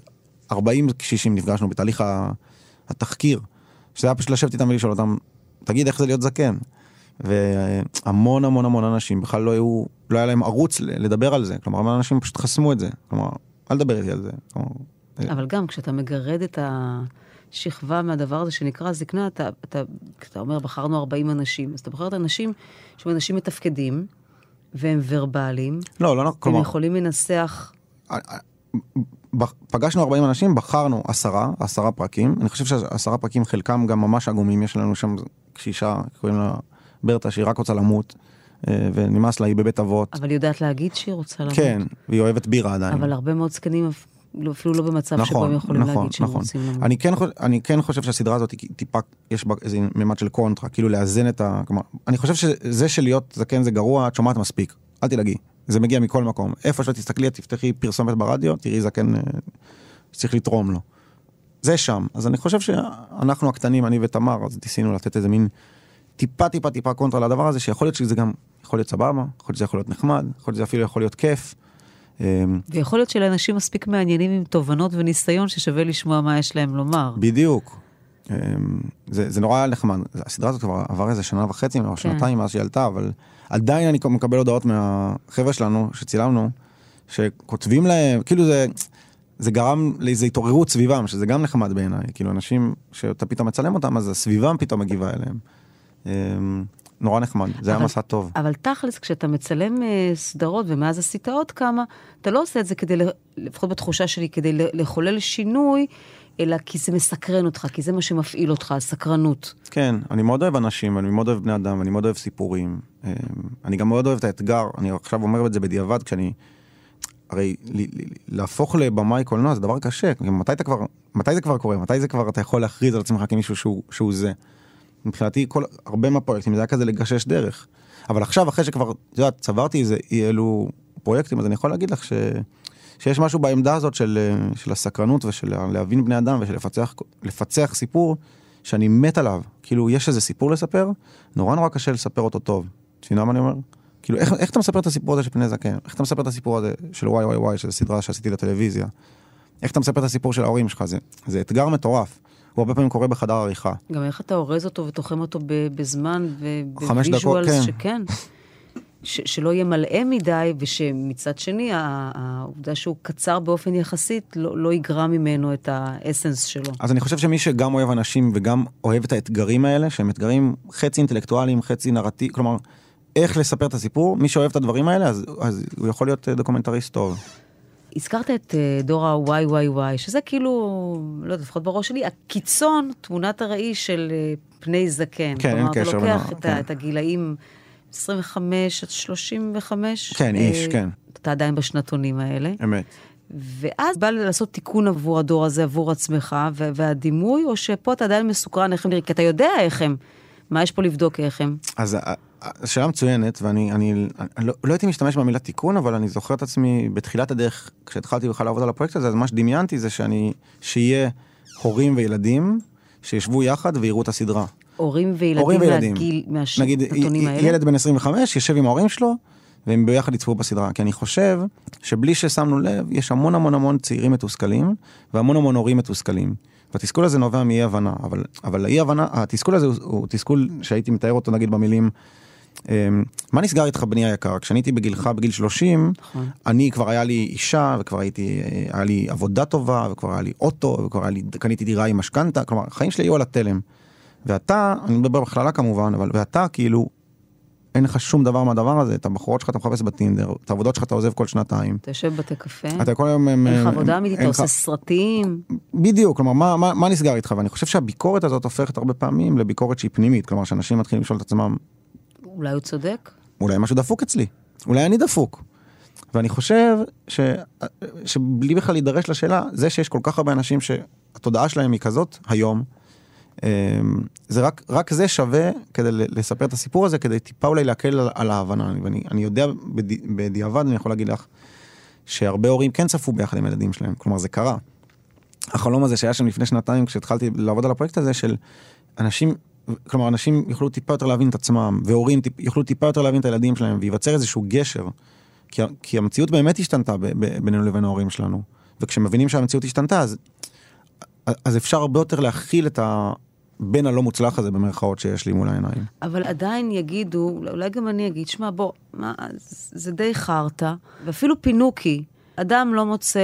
40 קשישים נפגשנו בתהליך התחקיר, שזה היה פשוט לשבת איתם ולשאול אותם, תגיד איך זה להיות זקן. והמון המון המון אנשים בכלל לא היו, לא היה להם ערוץ לדבר על זה, כלומר, המון אנשים פשוט חסמו את זה, כלומר, אל תדבר איתי על זה. כלומר, אבל גם כשאתה מגרד את השכבה מהדבר הזה שנקרא זקנה, אתה, אתה, אתה אומר, בחרנו 40 אנשים, אז אתה בוחר את האנשים שהם אנשים מתפקדים, והם ורבליים. לא, לא, לא כלומר... הם יכולים לנסח... פגשנו 40 אנשים, בחרנו עשרה, עשרה פרקים. אני חושב שעשרה פרקים, חלקם גם ממש עגומים, יש לנו שם קשישה, קוראים לה ברטה, שהיא רק רוצה למות, אה, ונמאס לה, היא בבית אבות. אבל היא יודעת להגיד שהיא רוצה למות. כן, והיא אוהבת בירה עדיין. אבל הרבה מאוד זקנים אפילו לא במצב נכון, שבו הם יכולים נכון, להגיד שהם נכון. רוצים למות. אני כן, אני כן חושב שהסדרה הזאת היא טיפה, יש בה איזה ממד של קונטרה, כאילו לאזן את ה... כלומר, אני חושב שזה שלהיות זקן זה גרוע, את שומעת מספיק, אל תדאגי, זה מגיע מכל מקום. איפה שלא תסתכלי, תפתחי פרסומת ברדיו, תראי זקן אה, שצריך לתרום לו. זה שם. אז אני חושב שאנחנו הקטנים, אני ותמר, אז ניסינו לתת איזה מין טיפה טיפה טיפה קונטרה לדבר הזה, שיכול להיות שזה גם יכול להיות סבבה, יכול להיות שזה יכול להיות נחמד, יכול להיות שזה אפילו יכול להיות כיף. אמ, ויכול להיות שלאנשים מספיק מעניינים עם תובנות וניסיון ששווה לשמוע מה יש להם לומר. בדיוק. אמ, זה, זה נורא נחמד. הסדרה הזאת כבר עבר איזה שנה וחצי, או כן. שנתיים מאז שהיא עלתה, אבל עדיין אני מקבל הודעות מהחבר'ה שלנו שצילמנו, שכותבים להם, כאילו זה, זה גרם לאיזו התעוררות סביבם, שזה גם נחמד בעיניי. כאילו אנשים שאתה פתאום מצלם אותם, אז הסביבם פתאום מגיבה אליהם. נורא נחמד, זה היה מסע טוב. אבל תכלס, כשאתה מצלם uh, סדרות, ומאז עשית עוד כמה, אתה לא עושה את זה כדי, לפחות בתחושה שלי, כדי לחולל שינוי, אלא כי זה מסקרן אותך, כי זה מה שמפעיל אותך, הסקרנות. כן, אני מאוד אוהב אנשים, אני מאוד אוהב בני אדם, אני מאוד אוהב סיפורים. אמ, אני גם מאוד אוהב את האתגר, אני עכשיו אומר את זה בדיעבד, כשאני... הרי להפוך לבמאי קולנוע זה דבר קשה, מתי, כבר, מתי זה כבר קורה? מתי זה כבר אתה יכול להכריז על עצמך כמישהו שהוא, שהוא זה? מבחינתי כל, הרבה מהפרויקטים זה היה כזה לגשש דרך. אבל עכשיו אחרי שכבר, את יודעת, צברתי איזה אי אלו פרויקטים, אז אני יכול להגיד לך ש, שיש משהו בעמדה הזאת של, של הסקרנות ושל להבין בני אדם ושל לפצח, לפצח סיפור שאני מת עליו. כאילו, יש איזה סיפור לספר, נורא נורא קשה לספר אותו טוב. את מבינה מה אני אומר? כאילו, איך, איך אתה מספר את הסיפור הזה של פני זקן? איך אתה מספר את הסיפור הזה של וואי וואי וואי, שזו סדרה שעשיתי לטלוויזיה? איך אתה מספר את הסיפור של ההורים שלך? זה, זה אתגר מטורף. הוא הרבה פעמים קורה בחדר עריכה. גם איך אתה אורז אותו ותוחם אותו בזמן וב visuals כן. שכן. ש- שלא יהיה מלאה מדי, ושמצד שני, העובדה שהוא קצר באופן יחסית, לא, לא יגרע ממנו את ה essence שלו. אז אני חושב שמי שגם אוהב אנשים וגם אוהב את האתגרים האלה, שהם אתגרים חצי אינטלקטואליים, חצי נרטיב, כלומר, איך לספר את הסיפור, מי שאוהב את הדברים האלה, אז, אז הוא יכול להיות דוקומנטריסט טוב. הזכרת את uh, דור ה-YYY, שזה כאילו, לא יודע, לפחות בראש שלי, הקיצון, תמונת הראי של uh, פני זקן. כן, אין קשר. כלומר, אתה לוקח את, כן. את הגילאים 25 עד 35. כן, uh, איש, כן. אתה עדיין בשנתונים האלה. אמת. ואז בא לעשות תיקון עבור הדור הזה, עבור עצמך, והדימוי, או שפה אתה עדיין מסוקרן איך הם נראים, כי אתה יודע איך הם. מה יש פה לבדוק איך הם? אז שאלה מצוינת, ואני אני, אני לא, לא הייתי משתמש במילה תיקון, אבל אני זוכר את עצמי בתחילת הדרך, כשהתחלתי בכלל לעבוד על הפרויקט הזה, אז מה שדמיינתי זה שאני, שיהיה הורים וילדים שישבו יחד ויראו את הסדרה. הורים וילדים הורים וילדים. מהגיל, נגיד, מהשנתונים י- האלה? ילד בן 25 יושב עם ההורים שלו, והם ביחד יצפו בסדרה. כי אני חושב שבלי ששמנו לב, יש המון המון המון צעירים מתוסכלים, והמון המון הורים מתוסכלים. והתסכול הזה נובע מאי הבנה, אבל, אבל האי הבנה, התסכול הזה הוא, הוא תסכול שהייתי מתאר אותו נגיד במילים, מה נסגר איתך בני היקר? כשאני הייתי בגילך בגיל 30, נכון. אני כבר היה לי אישה, וכבר הייתי, אה, היה לי עבודה טובה, וכבר היה לי אוטו, וכבר היה לי, קניתי דירה עם משכנתה, כלומר, החיים שלי היו על התלם. ואתה, אני מדבר בכללה כמובן, אבל ואתה כאילו, אין לך שום דבר מהדבר הזה, את הבחורות שלך אתה מחפש בטינדר, את העבודות שלך אתה עוזב כל שנתיים. אתה יושב בבתי קפה, אתה כל היום... אין לך אה, עבודה אמיתית, אתה עושה סרטים. בדיוק, כלומר, מה, מה, מה נסגר איתך? ואני חושב שהביקורת הזאת הופכת הרבה פעמים לביקורת שהיא פנימית, כלומר, שאנשים מתחילים לשאול את עצמם, אולי הוא צודק? אולי משהו דפוק אצלי, אולי אני דפוק. ואני חושב ש... שבלי בכלל להידרש לשאלה, זה שיש כל כך הרבה אנשים שהתודעה שלהם היא כזאת היום, אמ, זה רק, רק זה שווה כדי לספר את הסיפור הזה, כדי טיפה אולי להקל על, על ההבנה. ואני אני יודע בד, בדיעבד, אני יכול להגיד לך, שהרבה הורים כן צפו ביחד עם הילדים שלהם, כלומר זה קרה. החלום הזה שהיה שם לפני שנתיים כשהתחלתי לעבוד על הפרויקט הזה של אנשים, כלומר אנשים יוכלו טיפה יותר להבין את עצמם, והורים טיפ, יוכלו טיפה יותר להבין את הילדים שלהם, וייווצר איזשהו גשר. כי, כי המציאות באמת השתנתה ב, ב, בינינו לבין ההורים שלנו. וכשמבינים שהמציאות השתנתה, אז, אז אפשר הרבה יותר להכיל את הבן הלא מוצלח הזה במרכאות שיש לי מול העיניים. אבל עדיין יגידו, אולי גם אני אגיד, שמע, בוא, מה, זה די חרטא, ואפילו פינוקי. אדם לא מוצא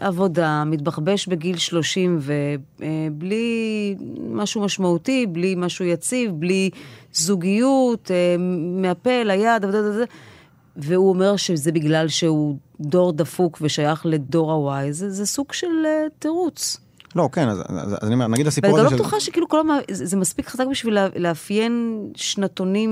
עבודה, מתבחבש בגיל 30 ובלי משהו משמעותי, בלי משהו יציב, בלי זוגיות, אה, מהפה ליד, והוא אומר שזה בגלל שהוא דור דפוק ושייך לדור ה-Y, זה, זה סוג של תירוץ. לא, כן, אז, אז, אז אני אומר, נגיד הסיפור ואני הזה גם לא בטוחה שכאילו כל המ... זה, זה מספיק חזק בשביל לה, לאפיין שנתונים,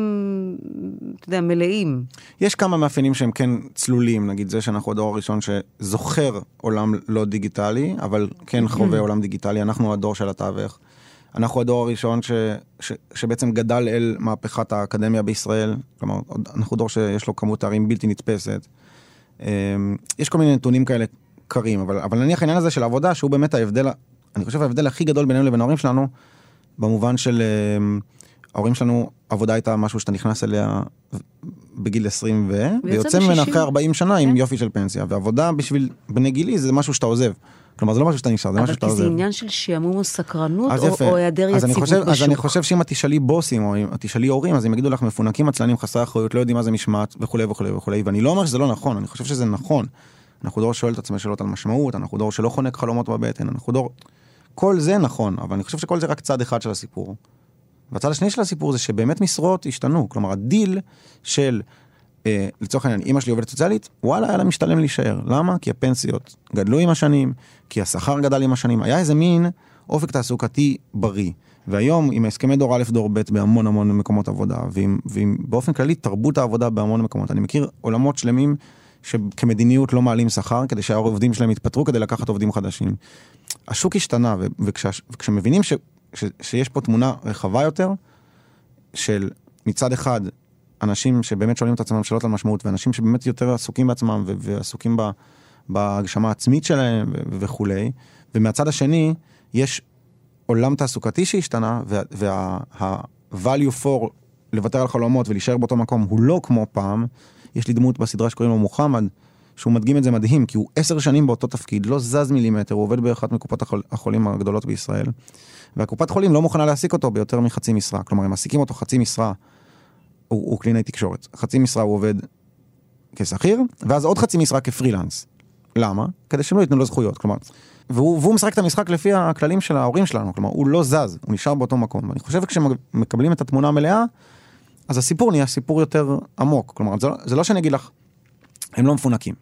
אתה יודע, מלאים. יש כמה מאפיינים שהם כן צלולים, נגיד זה שאנחנו הדור הראשון שזוכר עולם לא דיגיטלי, אבל כן חווה עולם דיגיטלי, אנחנו הדור של התווך. אנחנו הדור הראשון ש, ש, שבעצם גדל אל מהפכת האקדמיה בישראל, כלומר, אנחנו דור שיש לו כמות תארים בלתי נתפסת. אמ, יש כל מיני נתונים כאלה קרים, אבל, אבל נניח העניין הזה של עבודה, שהוא באמת ההבדל, אני חושב ההבדל הכי גדול בינינו לבין ההורים שלנו, במובן של אמ, ההורים שלנו, עבודה הייתה משהו שאתה נכנס אליה בגיל 20 ו... ויוצא ממנה. אחרי 40 שנה עם כן. יופי של פנסיה, ועבודה בשביל בני גילי זה משהו שאתה עוזב. כלומר זה לא משהו שאתה נשאר, זה אבל משהו שאתה כי זה עוזב. עניין של שעמום או סקרנות, או, היעדר יציבות חושב, בשוק. אז אני חושב שאם את תשאלי בוסים או אם את תשאלי הורים, אז הם יגידו לך מפונקים עצלנים חסרי אחריות, לא יודעים מה זה משמעת וכולי וכולי וכולי, ואני לא אומר שזה לא נכון, אני חושב שזה נכון. אנחנו דור ששואל את עצמו שאלות על משמעות, אנחנו דור שלא חונק חלומות בבטן, אנחנו דור... כל זה נכון, אבל אני חושב שכל זה רק צד אחד של הסיפור. והצד השני של הסיפור זה שבאמת משרות השתנו, כלומר הדיל של, אה, לצורך העניין, אימא שלי עובדת סוציאלית, וואלה היה לה משתלם להישאר. למה? כי הפנסיות גדלו עם השנים, כי השכר גדל עם השנים, היה איזה מין אופק תעסוקתי בריא. והיום עם הסכמי דור א' דור ב' בהמון המון מקומות עבודה, ועם, ועם באופן כללי תרבות העבודה בהמון מקומות. אני מכיר עולמות שלמים שכמדיניות לא מעלים שכר כדי שהעובדים שלהם יתפטרו כדי לקחת עובדים חדשים. השוק השתנה, ו- וכשה, וכשמבינים ש, ש, שיש פה תמונה רחבה יותר, של מצד אחד אנשים שבאמת שואלים את עצמם שאלות על משמעות, ואנשים שבאמת יותר עסוקים בעצמם ו- ועסוקים ב- בהגשמה העצמית שלהם ו- וכולי, ומהצד השני יש עולם תעסוקתי שהשתנה, וה-value for לוותר על חלומות ולהישאר באותו מקום הוא לא כמו פעם. יש לי דמות בסדרה שקוראים לו מוחמד, שהוא מדגים את זה מדהים, כי הוא עשר שנים באותו תפקיד, לא זז מילימטר, הוא עובד באחת מקופות החול, החולים הגדולות בישראל, והקופת חולים לא מוכנה להעסיק אותו ביותר מחצי משרה, כלומר הם מעסיקים אותו חצי משרה, הוא, הוא קלינאי תקשורת, חצי משרה הוא עובד כשכיר, ואז עוד חצי משרה כפרילנס. למה? כדי שהם לא ייתנו לו זכויות, כלומר, והוא, והוא משחק את המשחק לפי הכללים של ההורים שלנו, כלומר הוא לא זז, הוא נשאר באותו מקום, ואני חושב שכשמקבלים את התמונה המלאה, אז הסיפור נהיה סיפור יותר עמוק, כלומר זה, לא- זה לא שאני אגיד לך, הם לא מפונקים.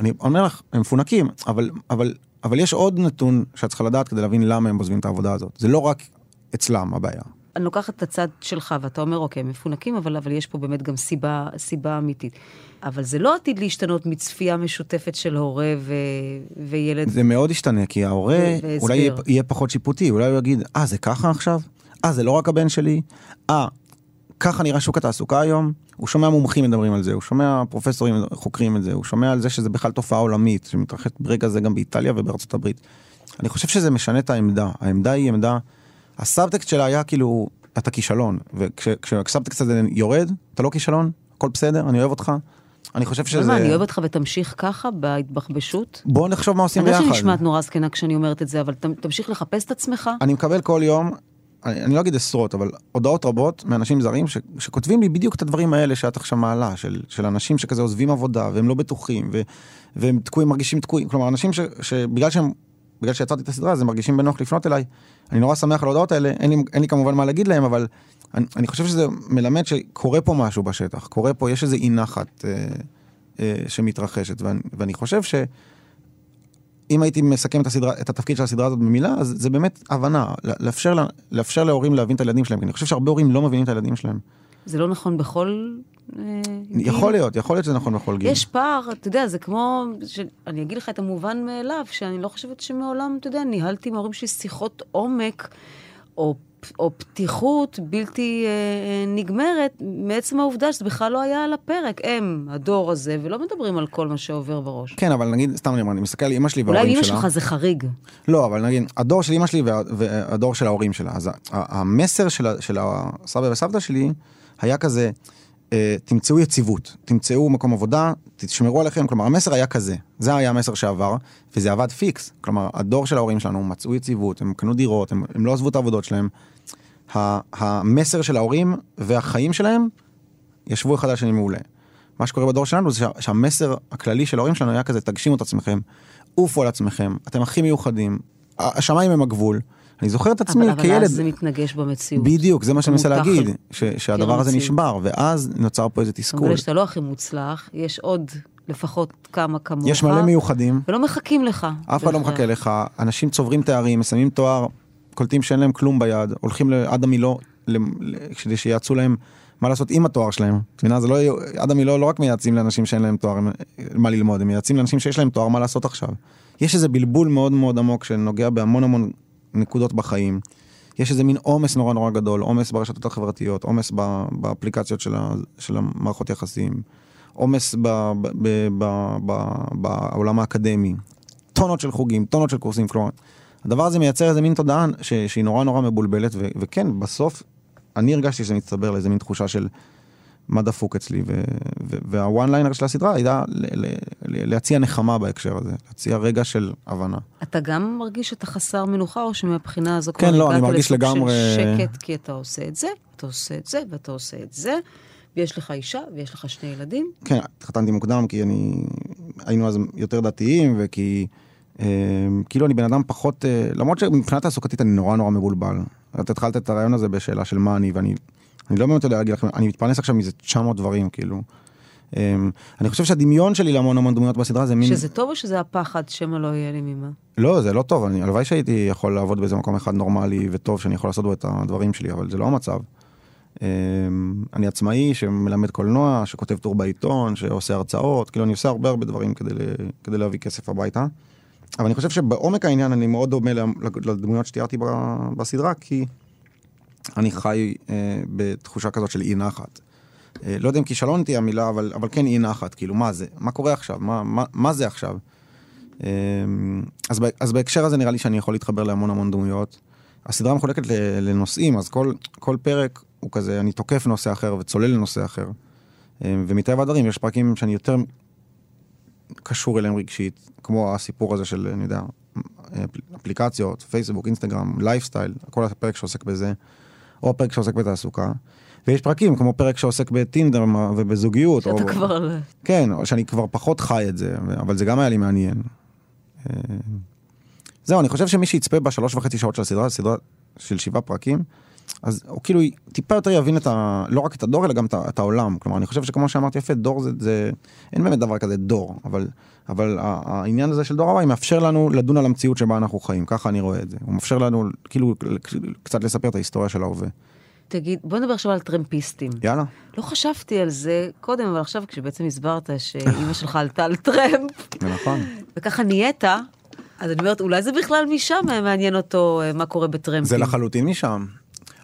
אני אומר לך, הם מפונקים, אבל, אבל, אבל יש עוד נתון שאת צריכה לדעת כדי להבין למה הם עוזבים את העבודה הזאת. זה לא רק אצלם הבעיה. אני לוקחת את הצד שלך ואתה אומר, אוקיי, מפונקים, אבל, אבל יש פה באמת גם סיבה, סיבה אמיתית. אבל זה לא עתיד להשתנות מצפייה משותפת של הורה ו... וילד. זה מאוד ישתנה, כי ההורה והסבר. אולי יהיה, יהיה פחות שיפוטי, אולי הוא יגיד, אה, זה ככה עכשיו? אה, זה לא רק הבן שלי? אה, ככה נראה שוק התעסוקה היום? הוא שומע מומחים מדברים על זה, הוא שומע פרופסורים חוקרים את זה, הוא שומע על זה שזה בכלל תופעה עולמית, שמתרחשת ברגע זה גם באיטליה ובארצות הברית. אני חושב שזה משנה את העמדה. העמדה היא עמדה, הסאבטקסט שלה היה כאילו, אתה כישלון, וכשהסאבטקסט הזה יורד, אתה לא כישלון, הכל בסדר, אני אוהב אותך. אני חושב שזה... מה, אני אוהב אותך ותמשיך ככה, בהתבחבשות? בוא נחשוב מה עושים ביחד. אני יודעת שאני נשמעת נורא זקנה כשאני אומרת את זה, אבל תמשיך לחפש את עצמך. אני מקבל כל יום, אני, לא אגיד עשרות, אבל הודעות רבות מאנשים זרים ש, שכותבים לי בדיוק את הדברים האלה שאת עכשיו מעלה, של, של אנשים שכזה עוזבים עבודה והם לא בטוחים ו, והם תקועים, מרגישים תקועים, כלומר אנשים ש, שבגלל שהם, בגלל שיצרתי את הסדרה אז הם מרגישים בנוח לפנות אליי. אני נורא שמח על ההודעות האלה, אין לי, אין לי כמובן מה להגיד להם, אבל אני, אני חושב שזה מלמד שקורה פה משהו בשטח, קורה פה, יש איזה אי נחת אה, אה, שמתרחשת, ואני, ואני חושב ש... אם הייתי מסכם את, הסדרה, את התפקיד של הסדרה הזאת במילה, אז זה באמת הבנה, לאפשר, לאפשר להורים להבין את הילדים שלהם, כי אני חושב שהרבה הורים לא מבינים את הילדים שלהם. זה לא נכון בכל... אה, יכול להיות, יכול להיות שזה נכון בכל גיל. יש פער, אתה יודע, זה כמו, ש... אני אגיד לך את המובן מאליו, שאני לא חושבת שמעולם, אתה יודע, ניהלתי עם ההורים שלי שיחות עומק, או או פתיחות בלתי אה, אה, נגמרת, מעצם העובדה שזה בכלל לא היה על הפרק. הם, הדור הזה, ולא מדברים על כל מה שעובר בראש. כן, אבל נגיד, סתם אני אומר, אני מסתכל על אמא שלי וההורים שלה. אולי אמא שלך זה חריג. לא, אבל נגיד, הדור של אמא שלי וה, והדור של ההורים שלה, אז המסר של, של הסבא וסבתא שלי היה כזה, אה, תמצאו יציבות, תמצאו מקום עבודה, תשמרו עליכם, כלומר המסר היה כזה, זה היה המסר שעבר, וזה עבד פיקס, כלומר הדור של ההורים שלנו מצאו יציבות, הם קנו דירות, הם, הם לא עזבו את העבודות שלהם, המסר של ההורים והחיים שלהם ישבו אחד על השני מעולה. מה שקורה בדור שלנו זה שהמסר הכללי של ההורים שלנו היה כזה, תגשימו את עצמכם, עופו על עצמכם, אתם הכי מיוחדים, השמיים הם הגבול. אני זוכר את עצמי אבל, כילד. אבל אז זה מתנגש במציאות. בדיוק, זה מה שאני מנסה להגיד, ש, שהדבר הזה נשבר, ואז נוצר פה איזה תסכול. אבל שאתה לא הכי מוצלח, יש עוד לפחות כמה כמוך. יש מלא מיוחדים. ולא מחכים לך. אף אחד לא מחכה לך, אנשים צוברים תארים, מסיימים תואר, קולטים שאין להם כלום ביד, הולכים לעד המילו, כדי שיעצו להם מה לעשות עם התואר שלהם. את מבינה? זה לא, עד המילו לא רק מייעצים לאנשים שאין להם תואר מה ללמוד, הם מייעצים לאנשים שיש להם תואר מה לעשות עכשיו. יש איזה בלבול מאוד מאוד עמוק שנוגע בהמון המון נקודות בחיים. יש איזה מין עומס נורא נורא גדול, עומס ברשתות החברתיות, עומס באפליקציות של, ה, של המערכות יחסים, עומס בעולם האקדמי, טונות של חוגים, טונות של קורסים, כלומר, הדבר הזה מייצר איזה מין תודעה ש, שהיא נורא נורא מבולבלת, ו, וכן, בסוף אני הרגשתי שזה מצטבר לאיזה מין תחושה של מה דפוק אצלי, והוואן ליינר של הסדרה הייתה ל, ל, ל, להציע נחמה בהקשר הזה, להציע רגע של הבנה. אתה גם מרגיש שאתה חסר מנוחה, או שמבחינה הזו כן, לא, אני מרגיש לגמרי... של שקט, כי אתה עושה את זה, אתה עושה את זה, ואתה עושה את זה. ויש לך אישה, ויש לך שני ילדים. כן, התחתנתי מוקדם כי אני... היינו אז יותר דתיים, וכי... אמ, כאילו אני בן אדם פחות, אה, למרות שמבחינה תעסוקתית אני נורא נורא מבולבל. אתה התחלת את הרעיון הזה בשאלה של מה אני, ואני אני לא באמת יודע להגיד לכם, אני מתפרנס עכשיו מזה 900 דברים, כאילו. אמ, אני חושב שהדמיון שלי להמון המון דמויות בסדרה זה מין... שזה טוב או שזה הפחד שמא לא יהיה לי ממה? לא, זה לא טוב, אני, הלוואי שהייתי יכול לעבוד באיזה מקום אחד נורמלי וטוב שאני יכול לעשות בו את הדברים שלי, אבל זה לא המצב. אמ, אני עצמאי שמלמד קולנוע, שכותב טור בעיתון, שעושה הרצאות, כאילו אני עושה הרבה הרבה דברים כדי, כדי להביא כסף הביתה. אבל אני חושב שבעומק העניין אני מאוד דומה לדמויות שתיארתי בסדרה, כי אני חי אה, בתחושה כזאת של אי נחת. אה, לא יודע אם כישלון תהיה המילה, אבל, אבל כן אי נחת, כאילו מה זה, מה קורה עכשיו, מה, מה, מה זה עכשיו. אה, אז, אז בהקשר הזה נראה לי שאני יכול להתחבר להמון המון דמויות. הסדרה מחולקת לנושאים, אז כל, כל פרק הוא כזה, אני תוקף נושא אחר וצולל לנושא אחר. אה, ומטבע הדברים יש פרקים שאני יותר קשור אליהם רגשית, כמו הסיפור הזה של, אני יודע, אפליקציות, פייסבוק, אינסטגרם, לייפסטייל, כל הפרק שעוסק בזה, או הפרק שעוסק בתעסוקה. ויש פרקים, כמו פרק שעוסק בטינדר ובזוגיות. שאתה או... כבר... כן, או שאני כבר פחות חי את זה, אבל זה גם היה לי מעניין. אה, זהו, אני חושב שמי שיצפה בשלוש וחצי שעות של הסדרה, סדרה של שבעה פרקים, אז הוא כאילו טיפה יותר יבין את ה... לא רק את הדור, אלא גם את, את העולם. כלומר, אני חושב שכמו שאמרתי יפה, דור זה... זה אין באמת דבר כזה דור, אבל, אבל העניין הזה של דור הוואי מאפשר לנו לדון על המציאות שבה אנחנו חיים, ככה אני רואה את זה. הוא מאפשר לנו כאילו קצת לספר את ההיסטוריה של ההווה. תגיד, בוא נדבר עכשיו על טרמפיסטים. יאללה. לא חשבתי על זה קודם, אבל עכשיו כשבעצם הסברת שאימא שלך עלתה על טרמפ, נכון. וככה נהיית, אז אני אומרת, אולי זה בכלל משם מעניין אותו אה, מה קורה בטרמפים. זה לחלוטין משם.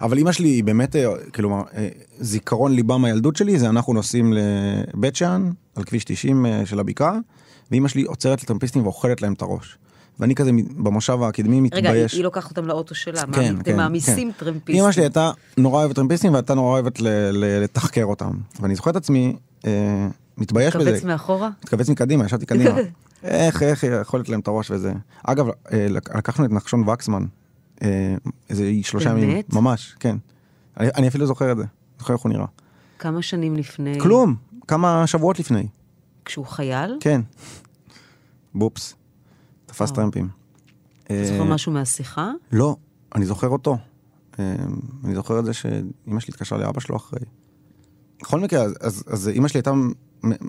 אבל אימא שלי היא באמת, אה, כאילו, אה, זיכרון ליבה מהילדות שלי זה אנחנו נוסעים לבית שאן, על כביש 90 של הבקעה, ואימא שלי עוצרת לטרמפיסטים ואוכלת להם את הראש. ואני כזה במושב הקדמי רגע, היא, מתבייש. היא לוקחת אותם לאוטו שלה, כן, מעמיד- אתם כן, מעמיסים כן. טרמפיסטים. אמא שלי הייתה נורא אוהבת טרמפיסטים והייתה נורא אוהבת ל- ל- לתחקר אותם. ואני זוכר את עצמי אה, מתבייש בזה. קבץ מאחורה? מתכווץ מקדימה, ישבתי קדימה. איך, איך היא יכולת להם את הראש וזה. אגב, אה, לק- לקחנו את נחשון וקסמן, אה, איזה שלושה ימים. ממש, כן. אני, אני אפילו זוכר את זה, זוכר איך הוא נראה. כמה שנים לפני? כלום, כמה שבועות לפני. כשהוא חייל? כן. בופס. תפס וואו. טרמפים. אתה אה, זוכר משהו מהשיחה? לא, אני זוכר אותו. אה, אני זוכר את זה שאימא שלי התקשרה לאבא שלו אחרי. בכל מקרה, אז, אז, אז אימא שלי הייתה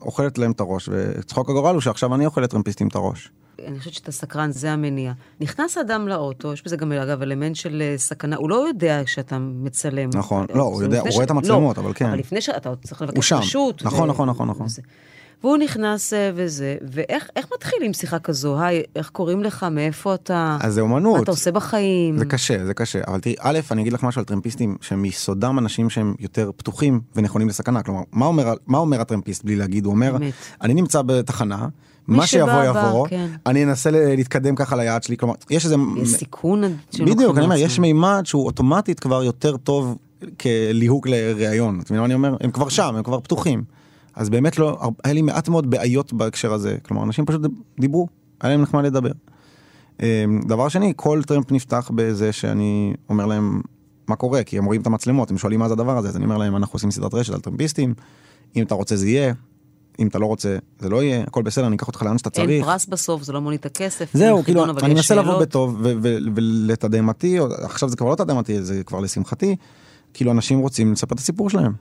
אוכלת להם את הראש, וצחוק הגורל הוא שעכשיו אני אוכל לטרמפיסטים את הראש. אני חושבת שאתה סקרן, זה המניע. נכנס אדם לאוטו, יש בזה גם אגב אלמנט של אה, סכנה, הוא לא יודע שאתה מצלם. נכון. אה, לא, הוא יודע, הוא רואה את המצלמות, לא, אבל כן. אבל לפני שאתה צריך לבקש. רשות. נכון, נכון, נכון, נכון. וזה. והוא נכנס אה, וזה, ואיך איך מתחילים שיחה כזו? היי, איך קוראים לך? מאיפה אתה? אז זה אומנות. מה אתה עושה בחיים? זה קשה, זה קשה. אבל תראי, א', אני אגיד לך משהו על טרמפיסטים, שהם מיסודם אנשים שהם יותר פתוחים ונכונים לסכנה. כלומר, מה אומר, מה אומר הטרמפיסט בלי להגיד? הוא אומר, אמת. אני נמצא בתחנה, מה שיבוא שבא, בא, יבוא, כן. אני אנסה להתקדם ככה ליעד שלי. כלומר, יש איזה... יש סיכון בדיוק, אני אומר. יש מימד שהוא אוטומטית כבר יותר טוב כליהוק לראיון. אתה מבין מה אני אומר? הם כבר שם, הם כבר פתוחים. אז באמת לא, היה לי מעט מאוד בעיות בהקשר הזה. כלומר, אנשים פשוט דיברו, היה להם נחמד לדבר. אמ, דבר שני, כל טרמפ נפתח בזה שאני אומר להם מה קורה, כי הם רואים את המצלמות, הם שואלים מה זה הדבר הזה, אז אני אומר להם, אנחנו עושים סדרת רשת על טרמפיסטים, אם אתה רוצה זה יהיה, אם אתה לא רוצה זה לא יהיה, הכל בסדר, אני אקח אותך לאן שאתה אין צריך. פרס בסוף, זה לא מונית הכסף. זהו, אין כאילו, אני מנסה לבוא. בטוב ולתדהמתי, עכשיו זה כבר לא תדהמתי, זה כבר לשמחתי, כאילו אנשים רוצים לספר את הסיפור שלהם.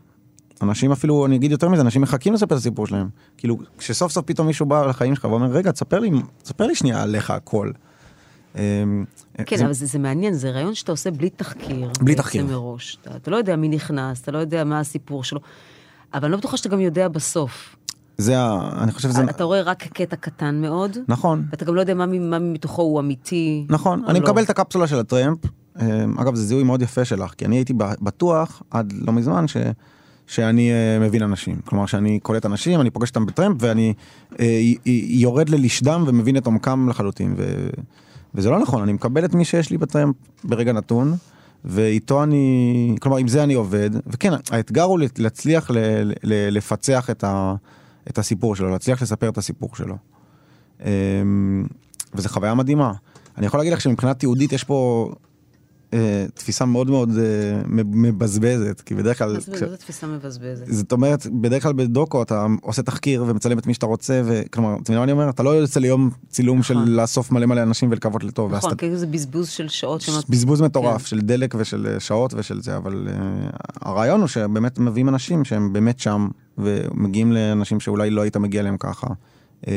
אנשים אפילו, אני אגיד יותר מזה, אנשים מחכים לספר את הסיפור שלהם. כאילו, כשסוף סוף פתאום מישהו בא לחיים שלך ואומר, רגע, תספר לי, תספר לי שנייה עליך הכל. אמ, כן, זה- אבל זה, זה מעניין, זה רעיון שאתה עושה בלי תחקיר. בלי תחקיר. מראש. אתה, אתה לא יודע מי נכנס, אתה לא יודע מה הסיפור שלו, אבל אני לא בטוחה שאתה גם יודע בסוף. זה, ה- אני חושב שזה, אתה רואה רק קטע קטן מאוד, נכון, ואתה גם לא יודע מה, מה מתוכו הוא אמיתי. נכון, או אני לא. מקבל את הקפסולה של הטרמפ. אמ, אגב, זה זיהוי מאוד יפה שלך, כי אני הייתי בטוח עד לא מזמן ש... שאני אה, מבין אנשים. כלומר, שאני קולט אנשים, אני פוגש אותם בטרמפ ואני אה, י- י- יורד ללשדם ומבין את עומקם לחלוטין. ו... וזה לא נכון, אני מקבל את מי שיש לי בטרמפ ברגע נתון, ואיתו אני, כלומר, עם זה אני עובד. וכן, האתגר הוא להצליח ל... ל... לפצח את, ה... את הסיפור שלו, להצליח לספר את הסיפור שלו. אמ, וזו חוויה מדהימה. אני יכול להגיד לך שמבחינה תיעודית יש פה אה, תפיסה מאוד מאוד אה, מבזבזת, כי בדרך כלל... מה זה כש- תפיסה מבזבזת? זאת אומרת, בדרך כלל בדוקו אתה עושה תחקיר ומצלם את מי שאתה רוצה, וכלומר, אתה מבין מה אני אומר? אתה לא יוצא ליום צילום של נכון. לאסוף מלא מלא אנשים ולקוות לטוב. ואז נכון, כאילו זה בזבוז של שעות. בזבוז מטורף כן. של דלק ושל אה, שעות ושל זה, אבל הרעיון הוא שבאמת מביאים אנשים שהם באמת שם, ומגיעים לאנשים שאולי לא היית מגיע אליהם ככה. Um,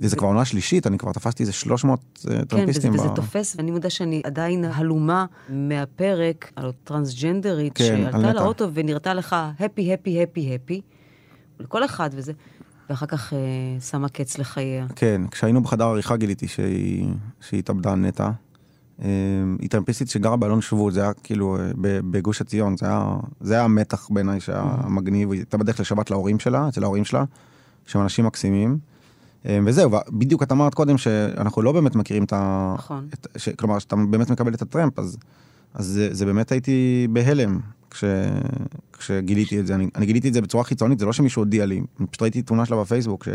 זה כבר עונה שלישית, אני כבר תפסתי איזה 300 uh, כן, וזה, טרמפיסטים. תופס, ואני מודה שאני עדיין הלומה מהפרק על הטרנסג'נדרית כן, על שעלתה. לאוטו ונראתה לך הפי, הפי, הפי, הפי, לכל אחד וזה, ואחר כך אה, שמה קץ לחייה. כן, כשהיינו בחדר עריכה גיליתי שהיא התאבדה נטע. היא טרמפיסטית שגרה באלון שבות, זה היה כאילו אה, בגוש עציון, זה היה, זה היה המתח בעיניי שהיה מגניב, היא הייתה בדרך לשבת להורים שלה, אצל ההורים שלה, שהם אנשים מקסימים. אה, וזהו, בדיוק את אמרת קודם שאנחנו לא באמת מכירים את ה... נכון. את, ש, כלומר, שאתה באמת מקבל את הטרמפ, אז, אז זה, זה באמת הייתי בהלם כש, כשגיליתי את זה. אני, אני גיליתי את זה בצורה חיצונית, זה לא שמישהו הודיע לי, פשוט ראיתי תמונה שלה בפייסבוק,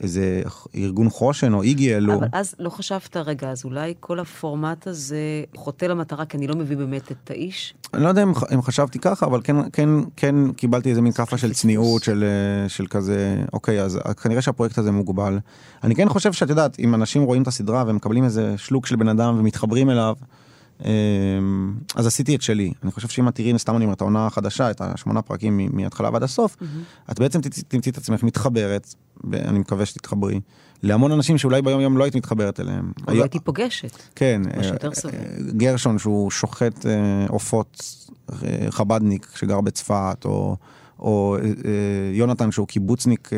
שאיזה ארגון חושן או איגי העלו. אבל אז לא חשבת, רגע, אז אולי כל הפורמט הזה חוטא למטרה, כי אני לא מבין באמת את האיש? אני לא יודע אם, אם חשבתי ככה, אבל כן, כן, כן קיבלתי איזה מין כאפה של צניעות, של, אה, של כזה, אוקיי, אז כנראה שהפרויקט הזה מוגבל. אני כן חושב שאת יודעת, אם אנשים רואים את הסדרה ומקבלים איזה שלוק של בן אדם ומתחברים אליו, אה, אז עשיתי את שלי. אני חושב שאם את תראי, סתם אני אומר, את העונה החדשה, את השמונה פרקים מההתחלה ועד הסוף, את בעצם תמצאי את עצמך מתחברת, ואני מקווה שתתחברי, להמון אנשים שאולי ביום יום לא היית מתחברת אליהם. או לא הייתי פוגשת. כן, מה שיותר אה, סביר. אה, גרשון שהוא שוחט אה, עופות חבדניק שגר בצפת, או, או יונתן שהוא קיבוצניק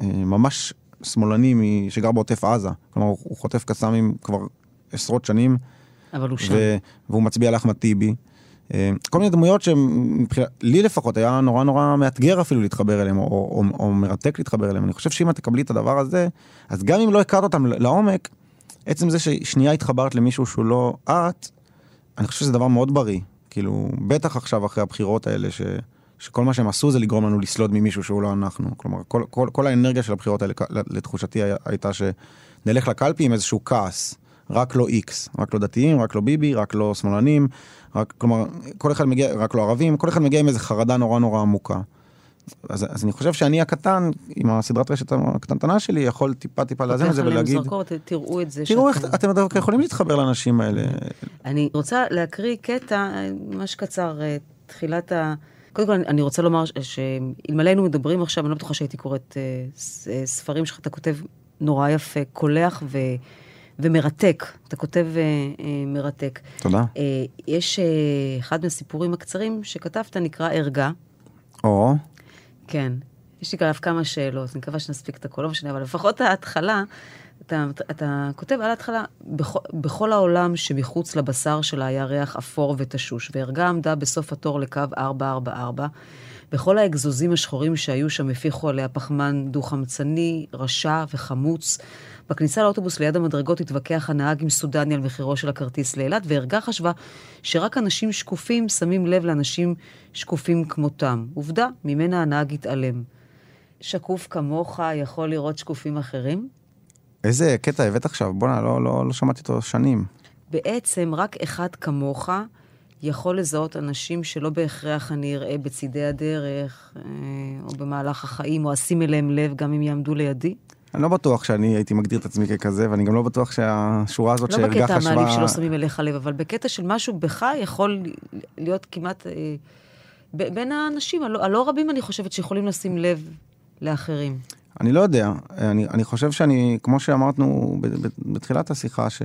ממש שמאלני שגר בעוטף עזה, כלומר הוא חוטף קסאמים כבר עשרות שנים, אבל הוא שם. והוא מצביע לאחמד טיבי. אה, כל מיני דמויות שלי לפחות היה נורא נורא מאתגר אפילו להתחבר אליהם, או, או, או מרתק להתחבר אליהם. אני חושב שאם את תקבלי את הדבר הזה, אז גם אם לא הכרת אותם לעומק, עצם זה ששנייה התחברת למישהו שהוא לא את, אני חושב שזה דבר מאוד בריא. כאילו, בטח עכשיו אחרי הבחירות האלה, ש, שכל מה שהם עשו זה לגרום לנו לסלוד ממישהו שהוא לא אנחנו. כלומר, כל, כל, כל האנרגיה של הבחירות האלה, לתחושתי, הייתה שנלך לקלפי עם איזשהו כעס. רק לא איקס, רק לא דתיים, רק לא ביבי, רק לא שמאלנים, רק, כלומר, כל אחד מגיע, רק לא ערבים, כל אחד מגיע עם איזו חרדה נורא נורא עמוקה. אז, אז אני חושב שאני הקטן, עם הסדרת רשת הקטנטנה שלי, יכול טיפה טיפה לאזן את זה ולהגיד... זרקור, תראו את זה. תראו איך אתם דווקא יכולים להתחבר לאנשים האלה. אני רוצה להקריא קטע, ממש קצר, אה, תחילת ה... קודם כל, אני רוצה לומר שאלמלא היינו מדברים עכשיו, אני לא בטוחה שהייתי קוראת אה, אה, ספרים שלך, אתה כותב נורא יפה, קולח ו... ומרתק. אתה כותב uh, uh, מרתק. תודה. Uh, יש אחד מהסיפורים הקצרים שכתבת, נקרא ערגה. או. כן. יש לי עליו כמה שאלות, אני מקווה שנספיק את הכל, לא משנה, אבל לפחות ההתחלה, אתה, אתה כותב על ההתחלה, בכל, בכל העולם שמחוץ לבשר שלה היה ריח אפור ותשוש, וערגה עמדה בסוף התור לקו 444. בכל האגזוזים השחורים שהיו שם הפיחו עליה פחמן דו-חמצני, רשע וחמוץ. בכניסה לאוטובוס ליד המדרגות התווכח הנהג עם סודני על מחירו של הכרטיס לאילת, וערגה חשבה שרק אנשים שקופים שמים לב לאנשים שקופים כמותם. עובדה, ממנה הנהג התעלם. שקוף כמוך יכול לראות שקופים אחרים? איזה קטע הבאת עכשיו? בואנה, לא, לא, לא שמעתי אותו שנים. בעצם רק אחד כמוך יכול לזהות אנשים שלא בהכרח אני אראה בצידי הדרך, אה, או במהלך החיים, או אשים אליהם לב גם אם יעמדו לידי? אני לא בטוח שאני הייתי מגדיר את עצמי ככזה, ואני גם לא בטוח שהשורה הזאת שהרגה חשבה... לא בקטע המעליב שלא שמים אליך לב, אבל בקטע של משהו בך יכול להיות כמעט... אה, בין האנשים, הלא, הלא רבים אני חושבת שיכולים לשים לב לאחרים. אני לא יודע, אני, אני חושב שאני, כמו שאמרנו בתחילת השיחה, ש,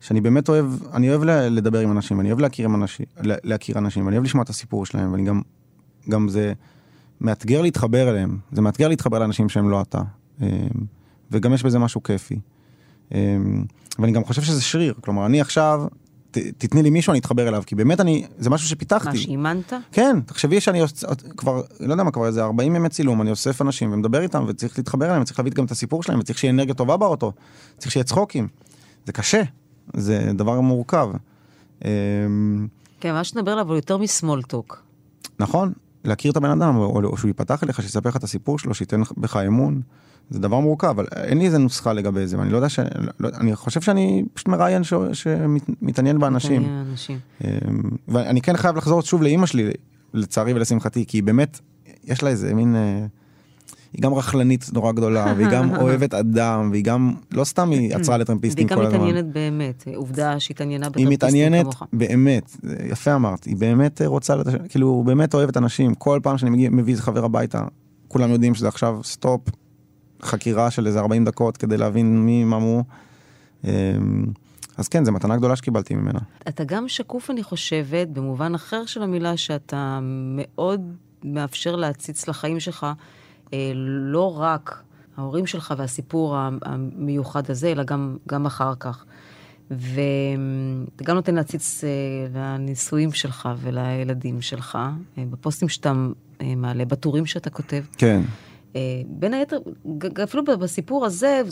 שאני באמת אוהב, אני אוהב לדבר עם אנשים, אני אוהב להכיר, עם אנשים, להכיר אנשים, אני אוהב לשמוע את הסיפור שלהם, ואני גם, גם זה מאתגר להתחבר אליהם, זה מאתגר להתחבר לאנשים שהם לא אתה. אמ, וגם יש בזה משהו כיפי. אמ, ואני גם חושב שזה שריר, כלומר, אני עכשיו, ת, תתני לי מישהו, אני אתחבר אליו, כי באמת אני, זה משהו שפיתחתי. מה, שאימנת? כן, תחשבי שאני כבר, לא יודע מה, כבר איזה 40 ימי צילום, אני אוסף אנשים ומדבר איתם, וצריך להתחבר אליהם, וצריך להביא גם את הסיפור שלהם, וצריך שיהיה אנרגיה טובה באוטו, צריך שיהיה צחוקים. זה קשה, זה דבר מורכב. אמ, כן, מה שנדבר עליו הוא יותר מסמולטוק. נכון, להכיר את הבן אדם, או, או שהוא ייפתח אליך, שיספר לך את הסיפור שלו, שייתן בך אמון. זה דבר מורכב, אבל אין לי איזה נוסחה לגבי זה, ואני לא יודע ש... לא, אני חושב שאני פשוט מראיין ש... שמתעניין באנשים. מתעניין באנשים. אמ, ואני כן חייב לחזור שוב לאימא שלי, לצערי ולשמחתי, כי היא באמת, יש לה איזה מין... היא גם רכלנית נורא גדולה, והיא גם אוהבת אדם, והיא גם, לא סתם היא עצרה לטרמפיסטים כל הזמן. והיא גם מתעניינת באמת, עובדה שהיא התעניינה בטרמפיסטים כמוך. היא מתעניינת באמת, יפה אמרת, היא באמת רוצה, כאילו, באמת אוהבת אנשים, כל פעם שאני מביא חבר הביתה, כולם יודעים שזה עכשיו סטופ, חקירה של איזה 40 דקות כדי להבין מי, מה מו. אמ, אז כן, זו מתנה גדולה שקיבלתי ממנה. אתה גם שקוף, אני חושבת, במובן אחר של המילה, שאתה מאוד מאפשר להציץ לחיים שלך, לא רק ההורים שלך והסיפור המיוחד הזה, אלא גם, גם אחר כך. ואתה גם נותן להציץ אה, לנישואים שלך ולילדים שלך, אה, בפוסטים שאתה מעלה, בטורים שאתה כותב. כן. אה, בין היתר, אפילו בסיפור הזה,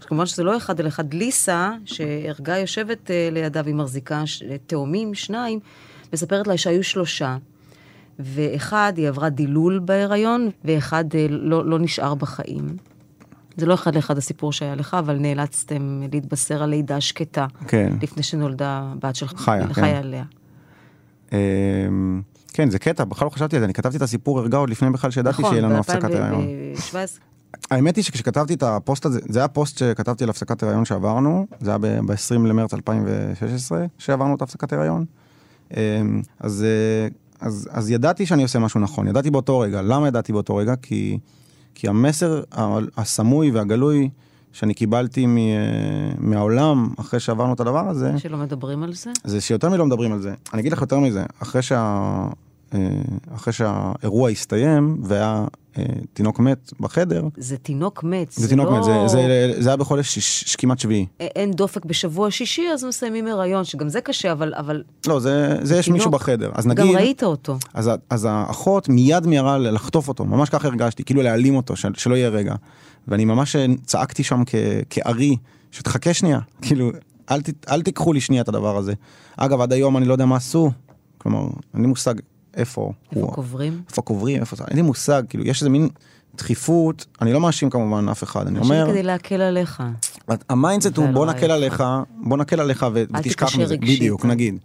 כמובן שזה לא אחד על אחד, ליסה, שהרגה יושבת אה, לידה והיא מחזיקה תאומים, שניים, מספרת לה שהיו שלושה. ואחד, היא עברה דילול בהיריון, ואחד אה, לא, לא נשאר בחיים. זה לא אחד לאחד הסיפור שהיה לך, אבל נאלצתם להתבשר על לידה שקטה. כן. לפני שנולדה בת שלך. חיה, כן. חיה עליה. אמ, כן, זה קטע, בכלל לא חשבתי על זה, אני כתבתי את הסיפור ערגה עוד לפני בכלל שידעתי נכון, שיהיה לנו הפסקת הריון. האמת היא שכשכתבתי את הפוסט הזה, זה היה פוסט שכתבתי על הפסקת הריון שעברנו, זה היה ב-20 למרץ 2016 שעברנו את הפסקת הריון. אמ, אז, אה, אז, אז ידעתי שאני עושה משהו נכון, ידעתי באותו רגע. למה ידעתי באותו רגע? כי, כי המסר הסמוי והגלוי שאני קיבלתי מ, מהעולם אחרי שעברנו את הדבר הזה. שלא מדברים על זה? זה שיותר מלא מדברים על זה. אני אגיד לך יותר מזה, אחרי שה... אה, אחרי שהאירוע הסתיים והיה אה, תינוק מת בחדר, זה תינוק מת. זה תינוק מת, זה- לא- זה- זה היה בחודש שיש- כמעט שביעי. אין דופק בשבוע שישי, אז מסיימים הריון, שגם זה קשה, אבל, אבל לא, זה זה יש תינוק. מישהו בחדר. אז גם נגיד, ראית אותו. אז אז האחות מיד מיהרה לחטוף אותו, ממש ככה הרגשתי, כאילו להעלים אותו, של- שלא יהיה רגע. ואני ממש אה, צעקתי שם כ- כארי, שתחכה שנייה, כאילו, אל, ת, אל תיקחו לי שנייה את הדבר הזה. אגב, עד היום אני לא יודע מה עשו, כלומר, אין לי מושג איפה איפה הוא, קוברים? איפה קוברים, איפה זה, אין לי מושג, כאילו, יש איזה מין דחיפות, אני לא מאשים כמובן אף אחד, אני אומר, כדי להקל עליך. ה mindset הוא בוא נקל עליך. עליך, בוא נקל עליך ותשכח מזה. בדיוק, נגיד.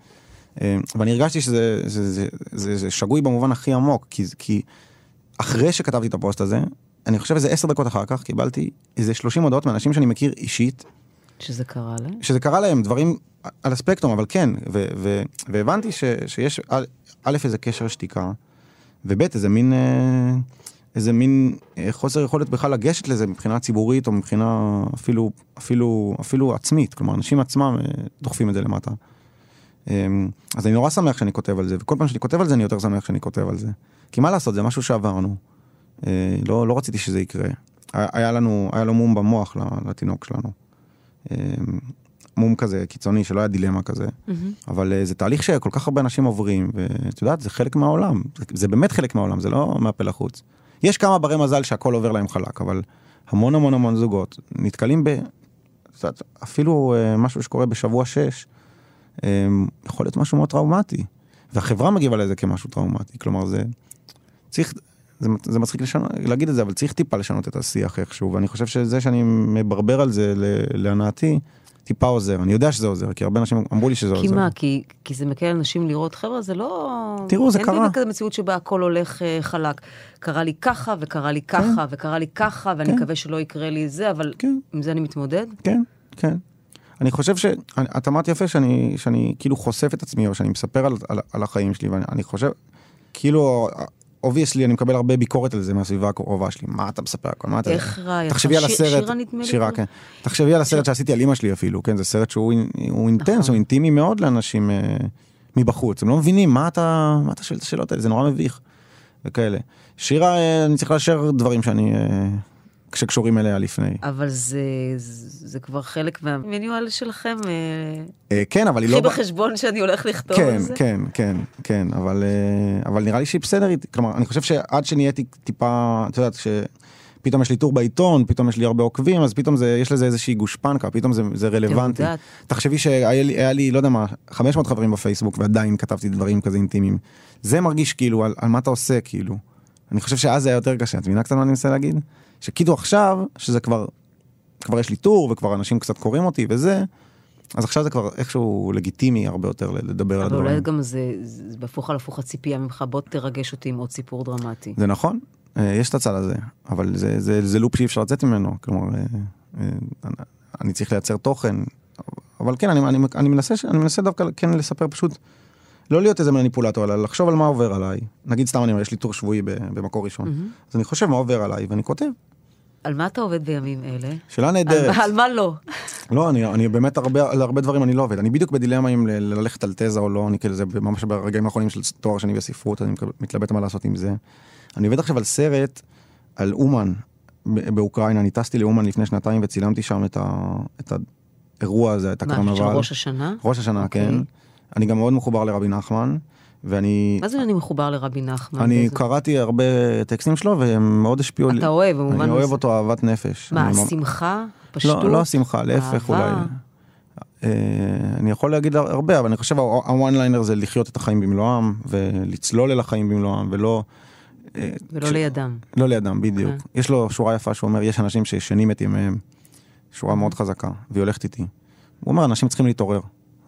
אה, ואני הרגשתי שזה זה, זה, זה, זה שגוי במובן הכי עמוק, כי, כי אחרי שכתבתי את הפוסט הזה, אני חושב איזה עשר דקות אחר כך קיבלתי איזה 30 הודעות מאנשים שאני מכיר אישית, שזה קרה להם. שזה קרה להם דברים על הספקטרום, אבל כן, ו- ו- והבנתי ש- שיש א', איזה קשר שתיקה, וב', איזה מין, אה, איזה מין אה, חוסר יכולת בכלל לגשת לזה מבחינה ציבורית, או מבחינה אפילו, אפילו, אפילו עצמית, כלומר, אנשים עצמם אה, דוחפים את זה למטה. אה, אז אני נורא שמח שאני כותב על זה, וכל פעם שאני כותב על זה אני יותר שמח שאני כותב על זה. כי מה לעשות, זה משהו שעברנו. לא, לא רציתי שזה יקרה. היה לנו, היה לו מום במוח לתינוק שלנו. מום כזה קיצוני, שלא היה דילמה כזה. אבל אה, זה תהליך שכל כך הרבה אנשים עוברים, ואת יודעת, זה חלק מהעולם. זה, זה באמת חלק מהעולם, זה לא מהפה לחוץ. יש כמה ברי מזל שהכל עובר להם חלק, אבל המון המון המון זוגות נתקלים ב... יודעת, אפילו אה, משהו שקורה בשבוע שש, אה, יכול להיות משהו מאוד טראומטי. והחברה מגיבה לזה כמשהו טראומטי. כלומר, זה... צריך... זה, זה מצחיק לשנות, להגיד את זה, אבל צריך טיפה לשנות את השיח איכשהו, ואני חושב שזה שאני מברבר על זה להנאתי, טיפה עוזר. אני יודע שזה עוזר, כי הרבה אנשים אמרו לי שזה כי עוזר. מה? כי, כי זה מקל אנשים לראות, חבר'ה, זה לא... תראו, זה קרה. אין באמת כזה מציאות שבה הכל הולך אה, חלק. קרה לי ככה, וקרה לי ככה, וקרה לי ככה, ואני כן. מקווה שלא יקרה לי זה, אבל כן. עם זה אני מתמודד. כן, כן. אני חושב ש... את אמרת יפה שאני, שאני כאילו חושף את עצמי, או שאני מספר על, על, על החיים שלי, ואני אני חושב, כאילו, obviously, אני מקבל הרבה ביקורת על זה מהסביבה הקרובה שלי. מה אתה מספר הכל? מה אתה... איך רעייתך? תחשבי על הסרט, שירה נדמה לי שירה, קוראים? כן. תחשבי על הסרט שעשיתי על אימא שלי אפילו, כן, זה סרט שהוא אינ- הוא intense, הוא אינטימי מאוד לאנשים אה, מבחוץ, הם לא מבינים מה אתה, מה אתה שואל את השאלות האלה, זה נורא מביך, וכאלה. שירה, אה, אני צריך לאשר דברים שאני, אה, שקשורים אליה לפני. אבל זה, זה, כבר חלק מהמניואל שלכם. אה, אה, כן, אבל היא לא... קחי בחשבון שאני הולך לכתוב כן, על זה. כן, כן, כן, אבל, אה, אבל נראה לי שהיא בסדר איתי, כלומר, אני חושב שעד שנהייתי טיפה, את יודעת, שפתאום יש לי טור בעיתון, פתאום יש לי הרבה עוקבים, אז פתאום זה, יש לזה איזושהי גושפנקה, פתאום זה, זה רלוונטי. יודעת. תחשבי שהיה לי, היה לי, לא יודע מה, 500 חברים בפייסבוק, ועדיין כתבתי דברים כזה אינטימיים. זה מרגיש כאילו, על, על מה אתה עושה, כאילו. אני חושב שאז זה היה יותר קשה, את מבינה קצת מה אני מנסה להגיד? שכאילו עכשיו, שזה כבר, כבר יש לי טור, וכבר אנשים קצת קוראים אותי וזה, אז עכשיו זה כבר איכשהו לגיטימי הרבה יותר לדבר על אבל הדברים. אולי גם זה, זה בהפוך על הפוך הציפייה ממך, בוא תרגש אותי עם עוד סיפור דרמטי. זה נכון, אה, יש את הצד הזה, אבל זה, זה, זה לופ שאי אפשר לצאת ממנו, כלומר, אה, אה, אני צריך לייצר תוכן, אבל כן, אני, אני, אני, מנסה, אני מנסה דווקא כן לספר פשוט, לא להיות איזה מניפולטור, אלא לחשוב על מה עובר עליי. נגיד סתם אני אומר, יש לי טור שבועי במקור ראשון, אז אני חושב מה עובר עליי, ואני כותב. על מה אתה עובד בימים אלה? שאלה על, נהדרת. על מה לא? לא, אני, אני באמת הרבה, על הרבה דברים אני לא עובד. אני בדיוק בדילמה אם ללכת על תזה או לא, אני כאילו זה ממש ברגעים האחרונים של תואר שני בספרות, אני מתלבט מה לעשות עם זה. אני עובד עכשיו על סרט על אומן באוקראינה, אני טסתי לאומן לפני שנתיים וצילמתי שם את, ה, את האירוע הזה, את מה, הקרנבל. של ראש השנה? ראש השנה, אוקיי. כן. אני גם מאוד מחובר לרבי נחמן, ואני מה זה אני מחובר לרבי נחמן? אני באיזה- קראתי הרבה טקסטים שלו והם מאוד השפיעו לי. אתה אוהב, במובן אני אוהב. אותו אהבת נפש. מה, אני השמחה? פשטות? לא, לא השמחה, להפך אהבה? אולי. אה, אני יכול להגיד הרבה, אבל אני חושב הוואן ליינר זה לחיות את החיים במלואם, ולצלול אל החיים במלואם, ולא... אה, ולא כש- לידם. לא לידם, בדיוק. כן. יש לו שורה יפה שהוא אומר, יש אנשים שישנים את ימיהם. שורה מאוד חזקה, והיא הולכת איתי. הוא אומר, אנשים צריכים להתעורר.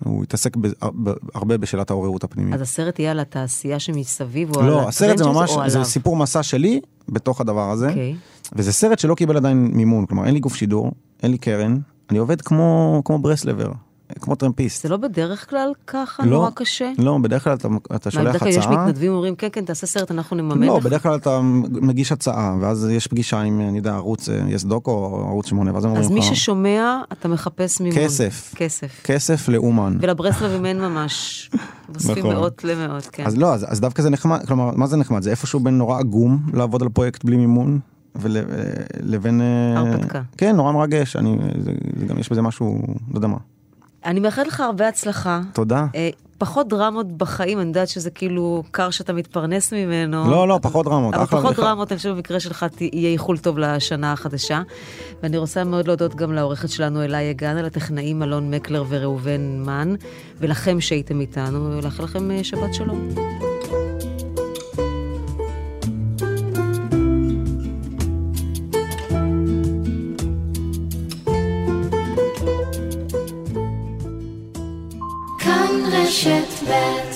הוא התעסק ב- הרבה בשאלת העוררות הפנימית. אז הסרט יהיה על התעשייה שמסביב, או על לא, הסרט זה ממש, או זה עליו? סיפור מסע שלי בתוך הדבר הזה. אוקיי. וזה סרט שלא קיבל עדיין מימון, כלומר אין לי גוף שידור, אין לי קרן, אני עובד כמו, כמו ברסלבר. כמו טרמפיסט. זה לא בדרך כלל ככה? לא, נורא קשה? לא, בדרך כלל אתה, אתה שולח בדרך כלל יש הצעה. מתנדבים אומרים, כן, כן, תעשה סרט, אנחנו נממן לא, לך? בדרך כלל אתה מגיש הצעה, ואז יש פגישה עם, אני יודע, ערוץ אה, יס דוקו או ערוץ 8, ואז הם אומרים אז לך, מי ששומע, אתה מחפש מימון. כסף. כסף. כסף לאומן. ולברסלבים אין ממש. אוספים נכון. מאות למאות, כן. אז לא, אז, אז דווקא זה נחמד, כלומר, מה זה נחמד? זה איפשהו בין נורא עגום לעבוד על פרויקט בלי מימון, ול, אה. אה, הרפתקה. כן, נורא מרגש, אני, זה, זה גם יש בזה משהו, לא יודע מה. אני מאחלת לך הרבה הצלחה. תודה. אה, פחות דרמות בחיים, אני יודעת שזה כאילו קר שאתה מתפרנס ממנו. לא, לא, פחות דרמות. אבל פחות. דרמות, אני חושבת במקרה שלך יהיה איחול טוב לשנה החדשה. ואני רוצה מאוד להודות גם לעורכת שלנו אלה יגן, לטכנאים אלון מקלר וראובן מן, ולכם שהייתם איתנו, ולאחל לכם אה, שבת שלום. shit bed.